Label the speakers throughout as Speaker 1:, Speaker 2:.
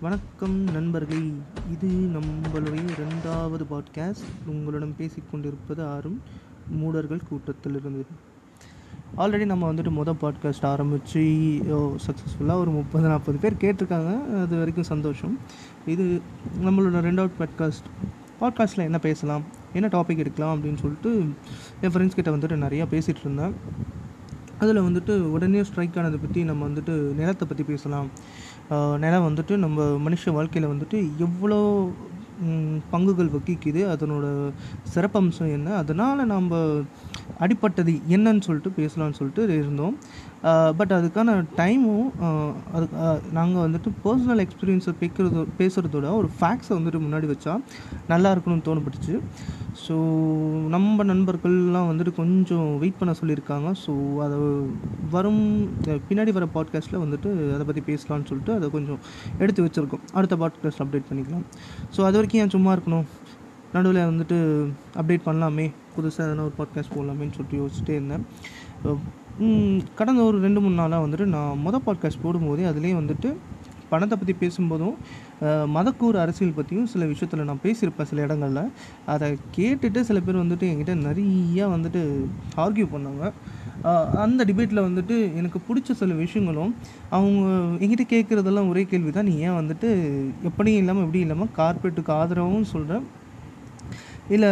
Speaker 1: வணக்கம் நண்பர்களே இது நம்மளுடைய ரெண்டாவது பாட்காஸ்ட் உங்களிடம் பேசிக்கொண்டிருப்பது ஆறும் மூடர்கள் கூட்டத்திலிருந்து. ஆல்ரெடி நம்ம வந்துட்டு மொதல் பாட்காஸ்ட் ஆரம்பித்து சக்ஸஸ்ஃபுல்லாக ஒரு முப்பது நாற்பது பேர் கேட்டிருக்காங்க. அது வரைக்கும் சந்தோஷம். இது நம்மளோட ரெண்டாவது பாட்காஸ்ட் பாட்காஸ்ட்டில் என்ன பேசலாம் என்ன டாபிக் எடுக்கலாம் அப்படின்னு சொல்லிட்டு என் ஃப்ரெண்ட்ஸ் கிட்ட வந்துட்டு நிறையா பேசிகிட்டு இருந்தேன். அதில் வந்துட்டு உடனே ஸ்ட்ரைக் ஆனதை பற்றி நம்ம வந்துட்டு நிலத்தை பற்றி பேசலாம். நிலம் வந்துட்டு நம்ம மனுஷ வாழ்க்கையில் வந்துட்டு எவ்வளோ பங்குகள் வகிக்குது அதனோட சிறப்பம்சம் என்ன அதனால் நம்ம அடிப்பட்டது என்னன்னு சொல்லிட்டு பேசலாம்னு சொல்லிட்டு இருந்தோம். Uh, பட் அதுக்கான டைமும் uh, அது uh, நாங்கள் வந்துட்டு பர்சனல் எக்ஸ்பீரியன்ஸை பேக்கிறது பேசுகிறதோட ஒரு ஃபேக்ஸை வந்துட்டு முன்னாடி வச்சா நல்லா இருக்கணும்னு தோணப்பட்டுச்சு ஸோ நம்ம நண்பர்கள்லாம் வந்துட்டு கொஞ்சம் வெயிட் பண்ண சொல்லியிருக்காங்க. ஸோ அதை வரும் பின்னாடி வர பாட்காஸ்ட்டில் வந்துட்டு அதை பற்றி பேசலாம்னு சொல்லிட்டு அதை கொஞ்சம் எடுத்து வச்சுருக்கோம். அடுத்த பாட்காஸ்ட் அப்டேட் பண்ணிக்கலாம். ஸோ அது வரைக்கும் ஏன் சும்மா இருக்கணும்? நடுவில் வந்துட்டு அப்டேட் பண்ணலாமே. புதுசாக எதனா ஒரு பாட்காஸ்ட் போடலாமேன்னு சொல்லிட்டு யோசிச்சுட்டே இருந்தேன். கடந்த ஒரு ரெண்டு மூணு நாளாக வந்துட்டு நான் மொதல் பாட்காஸ்ட் போடும்போதே அதுலேயே வந்துட்டு பணத்தை பற்றி பேசும்போதும் மதக்கூறு அரசியல் பற்றியும் சில விஷயத்தில் நான் பேசியிருப்பேன் சில இடங்களில். அதை கேட்டுட்டு சில பேர் வந்துட்டு என்கிட்ட நிறையா வந்துட்டு ஆர்கியூ பண்ணாங்க. அந்த டிபேட்டில் வந்துட்டு எனக்கு பிடிச்ச சில விஷயங்களும் அவங்க என்கிட்ட கேட்குறதெல்லாம் ஒரே கேள்வி தான் நீ ஏன் வந்துட்டு எப்படியும் இல்லாமல் எப்படி இல்லாமல் கார்பரேட்டுக்கு ஆதரவும் சொல்கிறேன் இல்லை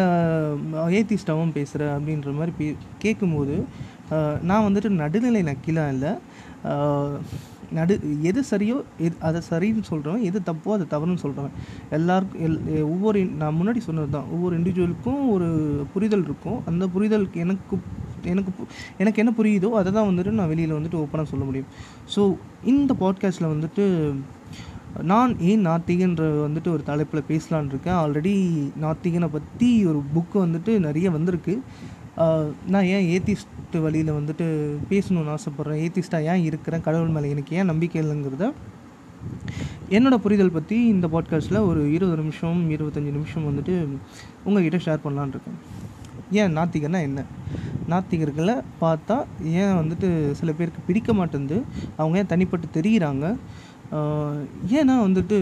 Speaker 1: ஏத்திஸ்டாவும் பேசுகிற அப்படின்ற மாதிரி பே கேட்கும்போது நான் வந்துட்டு நடுநிலை நக்கிலாம் இல்லை. நடு எது சரியோ எது அதை சரின்னு சொல்கிறவன் எது தப்போ அதை தவறுன்னு சொல்கிறவன் எல்லாருக்கும் எல் ஒவ்வொரு நான் முன்னாடி சொன்னது தான் ஒவ்வொரு இண்டிவிஜுவலுக்கும் ஒரு புரிதல் இருக்கும். அந்த புரிதலுக்கு எனக்கு எனக்கு பு- எனக்கு என்ன புரியுதோ அதை தான் வந்துட்டு நான் வெளியில் வந்துட்டு ஓப்பனாக சொல்ல முடியும். ஸோ இந்த பாட்காஸ்ட்டில் வந்துட்டு நான் ஏன் நாத்திகன்ற வந்துட்டு ஒரு தலைப்பில் பேசலான்னு இருக்கேன் ஆல்ரெடி நாத்திகனை பற்றி ஒரு புக்கு வந்துட்டு நிறைய வந்திருக்கு. நான் ஏன் ஏத்திஸ்ட் வழியில் வந்துட்டு பேசணும்னு ஆசைப்பட்றேன். ஏத்திஸ்டாக ஏன் இருக்கிறேன்? கடவுள் மேலே எனக்கு ஏன் நம்பிக்கை இல்லைங்கிறத என்னோட புரிதல் பற்றி இந்த பாட்காஸ்ட்டில் ஒரு இருபது நிமிஷம் இருபத்தஞ்சி நிமிஷம் வந்துட்டு உங்கள்கிட்ட ஷேர் பண்ணலான்னு இருக்கேன். ஏன் நாத்திகர்னால் என்ன? நாத்திகர்களை பார்த்தா ஏன் வந்துட்டு சில பேருக்கு பிடிக்க மாட்டேங்குது? அவங்க ஏன் தனிப்பட்டு தெரிகிறாங்க ஏன்னா வந்துட்டு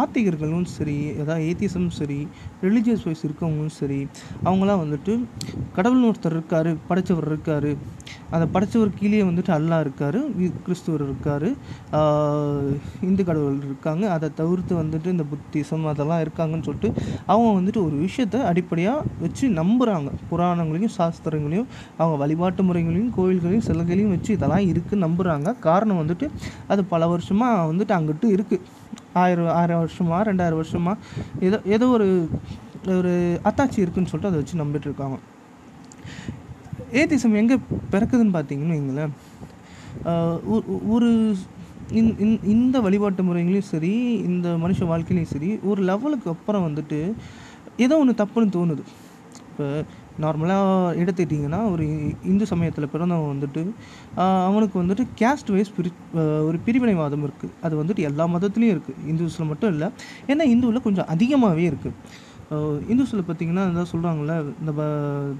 Speaker 1: ஆத்திகர்களும் சரி அதாவது ஏத்திசமும் சரி ரிலீஜியஸ் வைஸ் இருக்கவங்களும் சரி அவங்களாம் வந்துட்டு கடவுள்னு ஒருத்தர் இருக்கார் படைச்சவர் இருக்கார். அந்த படைச்சவர் கீழே வந்துட்டு அல்லாஹ் இருக்கார் கிறிஸ்துவர் இருக்கார். இந்து கடவுள் இருக்காங்க. அதை தவிர்த்து வந்துட்டு இந்த புத்திசம் அதெல்லாம் இருக்காங்கன்னு சொல்லிட்டு அவங்க வந்துட்டு ஒரு விஷயத்தை அடிப்படையாக வச்சு நம்புகிறாங்க புராணங்களையும் சாஸ்திரங்களையும் அவங்க வழிபாட்டு முறைகளையும் கோயில்களையும் சிலைகளையும் வச்சு இதெல்லாம் இருக்குது நம்புகிறாங்க காரணம் வந்துட்டு அது பல வருஷமாக வந்துட்டு அங்கிட்டு இருக்குது ஆயிரம் ஆயிரம் வருஷமா ரெண்டாயிரம் வருஷமா ஏதோ ஏதோ ஒரு ஒரு அத்தாச்சி இருக்குன்னு சொல்லிட்டு அதை வச்சு நம்பிட்டு இருக்காங்க. ஏத்திசம் எங்கே பிறக்குதுன்னு பார்த்தீங்கன்னு வைங்களேன் ஒரு- ஒரு இந்த- இந்த- இந்த வழிபாட்டு முறைகளையும் சரி இந்த மனுஷ வாழ்க்கையிலையும் சரி ஒரு லெவலுக்கு அப்புறம் வந்துட்டு ஏதோ ஒன்று தப்புன்னு தோணுது. இப்போ நார்மலாக எடுத்துக்கிட்டிங்கன்னா ஒரு இந்து சமயத்தில் பிறந்தவங்க வந்துட்டு அவனுக்கு வந்துட்டு கேஸ்ட் வைஸ் பிரி ஒரு பிரிவினைவாதம் இருக்குது அது வந்துட்டு எல்லா மதத்துலேயும் இருக்குது இந்துஸில் மட்டும் இல்லை. ஏன்னா இந்துவில் கொஞ்சம் அதிகமாகவே இருக்குது இந்துஸில் பார்த்திங்கன்னா அதான் சொல்கிறாங்களே இந்த ப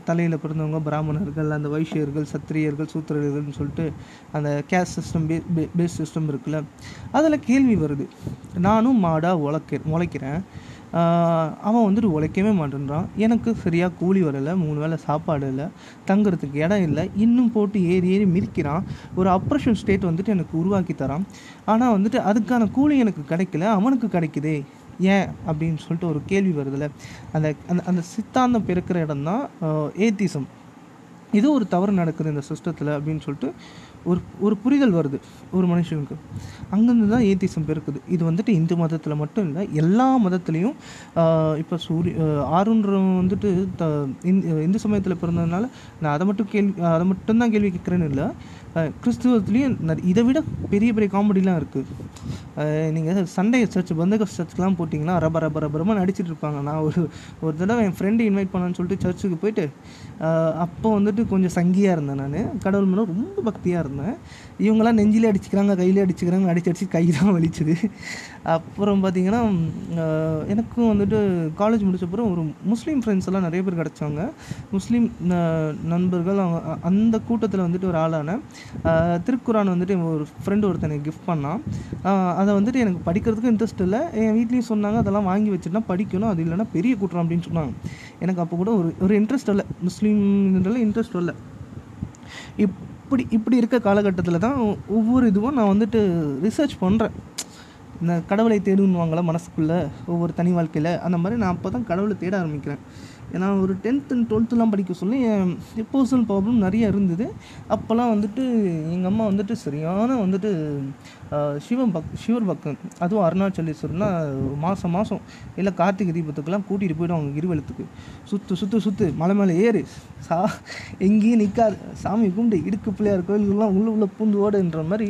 Speaker 1: தலையில் பிறந்தவங்க பிராமணர்கள் அந்த வைஷ்யர்கள் சத்திரியர்கள் சூத்திரர்கள்னு சொல்லிட்டு அந்த கேஸ்ட் சிஸ்டம் பே பேஸ் சிஸ்டம் இருக்குல்ல அதில் கேள்வி வருது. நானும் மாடாக உழைக்க முளைக்கிறேன். அவன் வந்துட்டு உழைக்கவே மாட்டேன்றான். எனக்கு சரியாக கூலி வரலை மூணு வேளை சாப்பாடு இல்லை தங்குறதுக்கு இடம் இல்லை இன்னும் போட்டு ஏறி ஏறி மிதிக்கிறான். ஒரு அப்ரஷன் ஸ்டேட் வந்துட்டு எனக்கு உருவாக்கி தரான். ஆனால் வந்துட்டு அதுக்கான கூலி எனக்கு கிடைக்கல அவனுக்கு கிடைக்குதே ஏன்? அப்படின்னு சொல்லிட்டு ஒரு கேள்வி வருதுல்ல. அந்த அந்த அந்த சித்தாந்தம் பிறக்கிற இடம் தான் ஏத்திசம் இது ஒரு தவறு நடக்குது இந்த சிஸ்டத்தில் அப்படின்னு சொல்லிட்டு ஒரு ஒரு புரிதல் வருது ஒரு மனுஷனுக்கு. அங்கேருந்து தான் ஏத்திசம் பிறக்குது இது வந்துட்டு இந்து மதத்தில் மட்டும் இல்லை எல்லா மதத்துலேயும் இப்போ சூரிய ஆருன்றவன் வந்துட்டு த இந்து சமயத்தில் பிறந்ததுனால நான் அதை மட்டும் கேள்வி அதை மட்டும்தான் கேள்வி கேட்குறேன்னு இல்லை. கிறிஸ்துவத்துலேயும் இதை விட பெரிய பெரிய காமெடிலாம் இருக்குது நீங்கள் சண்டே சர்ச் பந்தக சர்ச்லாம் போட்டிங்கன்னா ரப ரப ரபரமாக நடிச்சிட்டு இருப்பாங்க. நான் ஒரு ஒரு தடவை என் ஃப்ரெண்டு இன்வைட் பண்ணான்னு சொல்லிட்டு சர்ச்சுக்கு போயிட்டு அப்போ வந்துட்டு கொஞ்சம் சங்கியாக இருந்தேன் நான். கடவுள் மேலே ரொம்ப பக்தியாக இருந்தேன். இவங்கெல்லாம் நெஞ்சிலே அடிச்சுக்கிறாங்க கையிலே அடிச்சுக்கிறாங்க அடிச்சு அடிச்சு கை தான் வலிச்சுது. அப்புறம் பார்த்தீங்கன்னா எனக்கும் வந்துட்டு காலேஜ் முடிச்சப்பறம் ஒரு முஸ்லீம் ஃப்ரெண்ட்ஸ் எல்லாம் நிறைய பேர் கிடச்சாங்க. முஸ்லீம் ந- நண்பர்கள் அவங்க அந்த கூட்டத்தில் வந்துட்டு ஒரு ஆளான திருக்குறான் வந்துட்டு ஒரு ஃப்ரெண்டு ஒருத்தனை கிஃப்ட் பண்ணான். அதை வந்துட்டு எனக்கு படிக்கிறதுக்கு இன்ட்ரெஸ்ட் இல்லை. என் வீட்லேயும் சொன்னாங்க அதெல்லாம் வாங்கி வச்சுட்டா படிக்கணும். அது இல்லைன்னா பெரிய கூட்டம் அப்படின்னு சொன்னாங்க. எனக்கு அப்போ கூட ஒரு ஒரு இன்ட்ரெஸ்ட் இல்லை. முஸ்லீம் இதுல இன்ட்ரெஸ்ட் இல்லை இப்படி இப்படி இருக்க காலகட்டத்தில் தான் ஒவ்வொரு இதுவும் நான் வந்துட்டு ரிசர்ச் பண்ணுறேன் இந்த கடவுளை தேடுன்னுவாங்களா மனசுக்குள்ளே? ஒவ்வொரு தனி வாழ்க்கையில். அந்த மாதிரி நான் அப்போ தான் கடவுளை தேட ஆரம்பிக்கிறேன். ஏன்னா ஒரு டென்த்து டுவெல்த்துலாம் படிக்க சொல்லி என் பர்சனல் ப்ராப்ளம் நிறைய இருந்தது. அப்போல்லாம் வந்துட்டு எங்கள் அம்மா வந்துட்டு சரியான வந்துட்டு சிவம் பக் சிவர் பக்கம் அதுவும் அருணாச்சலேஸ்வரர்னா மாதம் மாதம் இல்லை கார்த்திகை தீபத்துக்கெல்லாம் கூட்டிகிட்டு போய்டும் கிரிவலத்துக்கு. சுற்று சுற்று சுற்று மலை மேலே ஏறு. சா எங்கேயும் நிற்காது சாமி கும்பிட்டு இடுக்கு பிள்ளையார் கோயில்கள்லாம் உள்ள உள்ள பூந்து ஓடுன்ற மாதிரி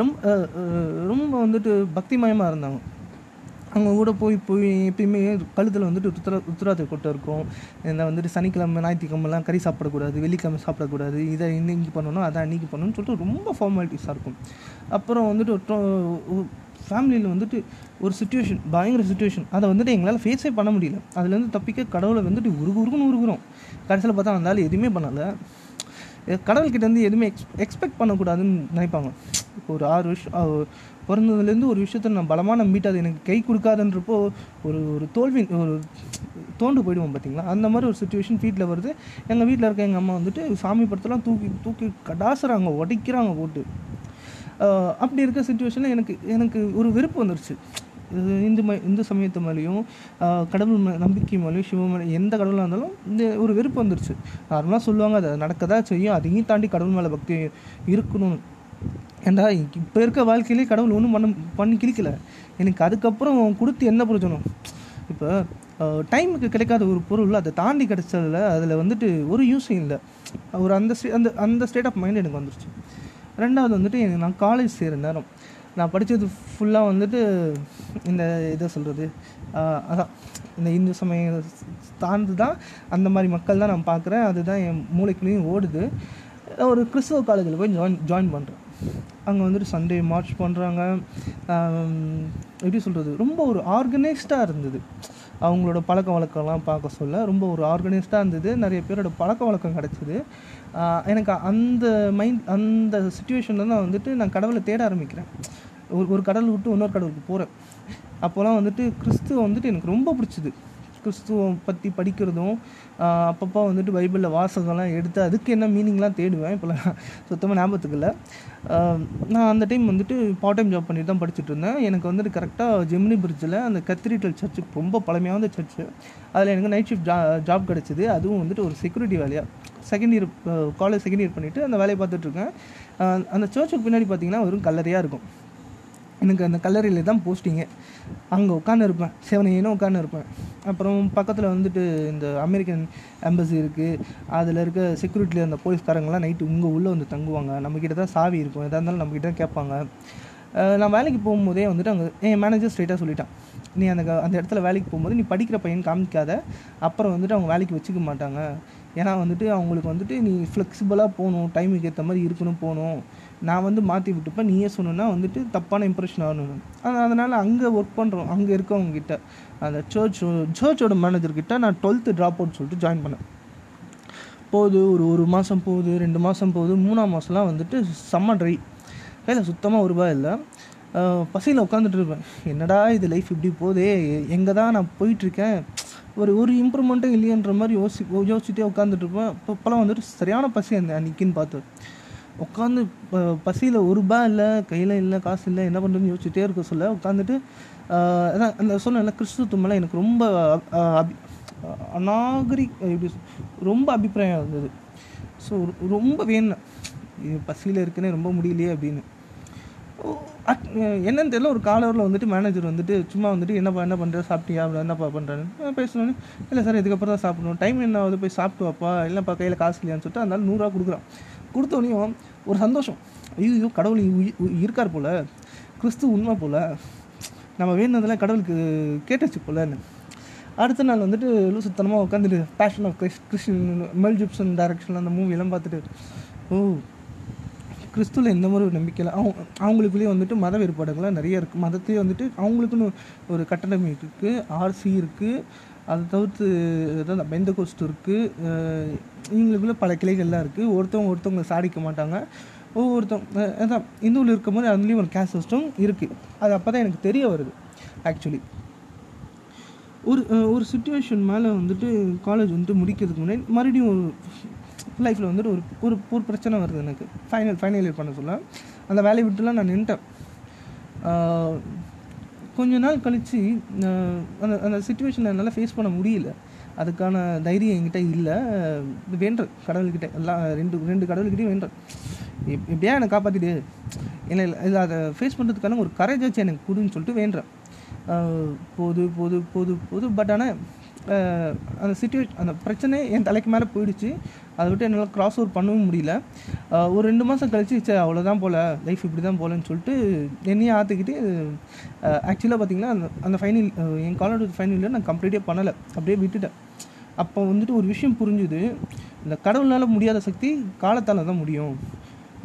Speaker 1: ரொம்ப ரொம்ப வந்துட்டு பக்திமயமாக இருந்தாங்க. அவங்க கூட போய் போய் எப்பயுமே கழுத்தில் வந்துட்டு உத்தரா உத்தராத கொட்டை இருக்கும். இந்த வந்துட்டு சனிக்கிழமை ஞாயிற்றுக்கிழமெல்லாம் கறி சாப்பிடக்கூடாது வெள்ளிக்கிழமை சாப்பிடக்கூடாது. இதை இன்னைக்கு பண்ணணும் அதை அன்றைக்கி பண்ணணும்னு சொல்லிட்டு ரொம்ப ஃபார்மாலிட்டிஸாக இருக்கும். அப்புறம் வந்துட்டு ஃபேமிலியில் வந்துட்டு ஒரு சுச்சுவேஷன் பயங்கர சுச்சுவேஷன் அதை வந்துட்டு எங்களால் ஃபேஸே பண்ண முடியல. அதுலேருந்து தப்பிக்க கடவுளை வந்துட்டு உருகு உருகுன்னு உருகுறோம். கடைசியில் பார்த்தா வந்தாலும் எதுவுமே பண்ணலை. கடவுள்கிட்ட வந்து எதுவுமே எக்ஸ் எக்ஸ்பெக்ட் பண்ணக்கூடாதுன்னு நினைப்பாங்க. இப்போ ஒரு ஆறு வருஷம் பிறந்ததுலேருந்து ஒரு விஷயத்தை நான் பலமாக நம்பிட்டு அது எனக்கு கை கொடுக்காதுன்றப்போ ஒரு ஒரு தோல்வி ஒரு தோண்டு போயிடுவோம் பார்த்தீங்களா? அந்த மாதிரி ஒரு சுச்சுவேஷன் வீட்டில் வருது. எங்கள் வீட்டில் இருக்க எங்கள் அம்மா வந்துட்டு சாமி படத்தெல்லாம் தூக்கி தூக்கி கடாசுறாங்க உடைக்கிறாங்க போட்டு. அப்படி இருக்க சுச்சுவேஷனில் எனக்கு எனக்கு ஒரு வெறுப்பு வந்துருச்சு. இது இந்து ம இந்து சமயத்து மேலேயும் கடவுள் நம்பிக்கை மேலேயும் சிவ மேலே எந்த கடவுளாக இருந்தாலும் இந்த ஒரு வெறுப்பு வந்துருச்சு. நார்மலாக சொல்லுவாங்க அது நடக்கதா செய்யும் அதையும் தாண்டி கடவுள் மேலே பக்தி இருக்கணும்னு. ஏண்டா இப்போ இருக்க வாழ்க்கையிலே கடவுள் ஒன்றும் பண்ண பண்ணி கிழிக்கல. எனக்கு அதுக்கப்புறம் கொடுத்து என்ன பிரயோஜனம்? இப்போ டைமுக்கு கிடைக்காத ஒரு பொருள் அதை தாண்டி கிடைச்சதில் அதில் வந்துட்டு ஒரு யூஸும் இல்லை. ஒரு அந்த ஸ்டே அந்த அந்த ஸ்டேட் ஆஃப் மைண்ட் எனக்கு வந்துருச்சு. ரெண்டாவது வந்துட்டு எனக்கு நான் காலேஜ் சேர நேரம். நான் படித்தது ஃபுல்லாக வந்துட்டு இந்த இதை சொல்கிறது அதான். இந்த இந்து சமயம் தாழ்ந்து தான் அந்த மாதிரி மக்கள் தான் நான் பார்க்குறேன் அதுதான் என் மூளைக்குள்ளேயும் ஓடுது. ஒரு கிறிஸ்தவ காலேஜில் போய் ஜாயின் ஜாயின் பண்ணுறேன் அங்கே வந்துட்டு சண்டே மார்ச் பண்ணுறாங்க எப்படி சொல்கிறது ரொம்ப ஒரு ஆர்கனைஸ்டாக இருந்தது. அவங்களோட பழக்க வழக்கம்லாம் பார்க்க சொல்ல ரொம்ப ஒரு ஆர்கனைஸ்டாக இருந்தது. நிறைய பேரோட பழக்க வழக்கம் கிடச்சிது. எனக்கு அந்த மைண்ட் அந்த சுச்சுவேஷனில் தான் வந்துட்டு நான் கடவுளை தேட ஆரம்பிக்கிறேன். ஒரு ஒரு கடவுள் விட்டு இன்னொரு கடவுளுக்கு போகிறேன் அப்போல்லாம் வந்துட்டு கிறிஸ்துவ வந்துட்டு எனக்கு ரொம்ப பிடிச்சிது. கிறிஸ்துவம் பற்றி படிக்கிறதும் அப்பப்போ வந்துட்டு பைபிளில் வாசகம்லாம் எடுத்து அதுக்கு என்ன மீனிங்லாம் தேடுவேன் இப்போலாம் சுத்தமாக ஞாபகத்துக்கு இல்லை. நான் அந்த டைம் வந்துட்டு பார்ட் டைம் ஜாப் பண்ணிட்டு தான் படிச்சுட்டு இருந்தேன். எனக்கு வந்துட்டு கரெக்டாக ஜெமினி பிரிட்ஜில் அந்த கத்திரிட்டல் சர்ச்சு ரொம்ப பழமையான சர்ச்சு அதில் எனக்கு நைட் ஷிஃப்ட் ஜா ஜாப் கிடச்சிது. அதுவும் வந்துட்டு ஒரு செக்யூரிட்டி வேலையாக second year college second year பண்ணிவிட்டு அந்த வேலையை பார்த்துட்ருக்கேன் அந்த சர்ச்சுக்கு பின்னாடி பார்த்தீங்கன்னா வெறும் கல்லறையாக இருக்கும். எனக்கு அந்த கல்லறையில் தான் போஸ்டிங்கு அங்கே உட்காந்து இருப்பேன் உட்காந்துருப்பேன் உட்காந்து இருப்பேன் அப்புறம் பக்கத்தில் வந்துட்டு இந்த அமெரிக்கன் எம்பசி இருக்குது அதில் இருக்க செக்யூரிட்டியில் அந்த போலீஸ்காரங்களாம் நைட்டு உங்கள் உள்ளே வந்து தங்குவாங்க. நம்மக்கிட்ட தான் சாவி இருக்கும். எதாக இருந்தாலும் நம்மக்கிட்ட தான் கேட்பாங்க. நான் வேலைக்கு போகும்போதே வந்துட்டு அங்கே என் மேனேஜர் ஸ்ட்ரைட்டாக சொல்லிட்டான். நீ அந்த க- அந்த இடத்துல வேலைக்கு போகும்போது நீ படிக்கிற பையன் காமிக்காத. அப்புறம் வந்துட்டு அவங்க வேலைக்கு வச்சுக்க மாட்டாங்க. ஏன்னா வந்துட்டு அவங்களுக்கு வந்துட்டு நீ ஃப்ளெக்சிபிளாக போகணும். டைமுக்கு ஏற்ற மாதிரி இருக்கணும் போகணும். நான் வந்து மாற்றி விட்டுப்பேன் நீயே சொன்னேன்னா வந்துட்டு தப்பான இம்ப்ரெஷன் ஆகணும். அதனால் அங்கே ஒர்க் பண்ணுறோம் அங்கே இருக்கவங்க கிட்ட. அந்த சர்ச் சர்ச்சோட மேனேஜர்கிட்ட நான் டுவெல்த்து ட்ராப் அவுட் சொல்லிட்டு ஜாயின் பண்ணேன். போகுது ஒரு ஒரு மாதம் போகுது ரெண்டு மாதம் போகுது மூணாம் மாதம்லாம் வந்துட்டு செம்ம ட்ரை கையில் சுத்தமாக ஒரு ரூபாய் இல்லை. பசியில் உட்காந்துட்டு இருப்பேன். என்னடா இது லைஃப் இப்படி போதே எங்கே தான் நான் போயிட்டுருக்கேன்? ஒரு ஒரு இம்ப்ரூவ்மெண்ட்டும் இல்லையன்ற மாதிரி யோசி யோசிச்சுட்டே உட்காந்துட்டு இருப்பேன். இப்போ இப்போலாம் வந்துட்டு சரியான பசி அந்த அன்னைக்குன்னு பார்த்து உட்காந்து பசியில் ஒரு ரூபா இல்லை கையில் இல்லை காசு இல்லை என்ன பண்ணுறதுன்னு யோசிச்சுட்டே இருக்க சொல்ல உட்காந்துட்டு அதான் அந்த சொன்னேன்ல கிறிஸ்துவத்து மேலே எனக்கு ரொம்ப அபி அநாகரிக் எப்படி ரொம்ப அபிப்பிராயம் இருந்தது. ஸோ ரொம்ப வேணும் பசியில் இருக்குன்னே ரொம்ப முடியலையே அப்படின்னு. என்னன்னு தெரியல ஒரு காலவரில் வந்துட்டு மேனேஜர் வந்துட்டு சும்மா வந்துட்டு என்னப்பா என்ன பண்ணுற சாப்பிட்டியா அப்படி என்னப்பா பண்ணுறேன்னு பேசணுன்னு இல்லை சார் இதுக்கப்புறம் தான் சாப்பிடணும் டைம் என்ன ஆகுது போய் சாப்பிட்டு வாப்பா இல்லைப்பா கையில் காசு இல்லையான்னு சொல்லிட்டு அதனால நூறுரூவா கொடுக்குறான். கொடுத்தோனையும் ஒரு சந்தோஷம். ஐயோ கடவுள் இருக்கார் போல். கிறிஸ்து உண்மை போல். நம்ம வேணுனதெல்லாம் கடவுளுக்கு கேட்டுச்சு போலன்னு அடுத்த நாள் வந்துட்டு லூசுத்தனமாக உட்காந்துட்டு fashion of Chris Christian Mel Gibson டைரக்ஷனில் அந்த மூவியெல்லாம் பார்த்துட்டு ஓ கிறிஸ்துவில் இந்த மாதிரி ஒரு நம்பிக்கையில் அவங்க அவங்களுக்குள்ளேயே வந்துட்டு மத வேறுபாடுகள்லாம் நிறைய இருக்குது மதத்தையே வந்துட்டு அவங்களுக்குன்னு ஒரு கட்டணம் இருக்குது ஆர்சி இருக்குது அதை தவிர்த்து அதான் பெந்த கோஸ்ட் இருக்குது இவங்களுக்குள்ள பல கிளைகள்லாம் இருக்குது ஒருத்தவங்க ஒருத்தவங்க சாடிக்க மாட்டாங்க. ஒவ்வொருத்தவங்க அதான் இந்துவில் இருக்க மாதிரி அதுலேயும் ஒரு கேஸ்ட் சிஸ்டம் இருக்குது அது அப்போ தான் எனக்கு தெரிய வருது ஆக்சுவலி ஒரு ஒரு சுச்சுவேஷன் மேலே வந்துட்டு காலேஜ் வந்துட்டு முடிக்கிறதுக்கு முன்னாடி மறுபடியும் ஒரு லைஃப்பில் வந்துட்டு ஒரு ஒரு ஒரு பிரச்சனை வருது எனக்கு. ஃபைனல் ஃபைனல் இயர் பண்ண சொல்ல. அந்த வேலையை விட்டுலாம் நான் நின்ட்டேன். கொஞ்ச நாள் கழித்து அந்த அந்த சுச்சுவேஷனை என்னால் ஃபேஸ் பண்ண முடியல. அதுக்கான தைரியம் என்கிட்ட இல்லை. வேண்டேன் கடவுள்கிட்ட எல்லாம் ரெண்டு ரெண்டு கடவுள்கிட்டையும் வேண்டேன் எப் எப்படியா என்னை காப்பாற்றிடு இல்லை இல்லை அதை ஃபேஸ் பண்ணுறதுக்கான ஒரு கரேஜாச்சும் எனக்கு கொடுன்னு சொல்லிட்டு வேண்டேன் போது போது போது போது. பட் ஆனால் அந்த சுச்சுவேஷன் அந்த பிரச்சனை என் தலைக்கு மேலே போயிடுச்சு. அதை விட்டு என்னால் கிராஸ் ஓவர் பண்ணவும் முடியல. ஒரு ரெண்டு மாதம் கழிச்சு சே அவ்வளோதான் போல் லைஃப் இப்படி தான் போலன்னு சொல்லிட்டு என்னையே ஆற்றுக்கிட்டு ஆக்சுவலாக பார்த்தீங்கன்னா அந்த அந்த ஃபைனல் என் காலேஜ் ஃபைனலில் நான் கம்ப்ளீட்டே பண்ணலை. அப்படியே விட்டுட்டேன். அப்போ வந்துட்டு ஒரு விஷயம் புரிஞ்சுது. இந்த கடவுளால் முடியாத சக்தி காலத்தால் தான் முடியும்.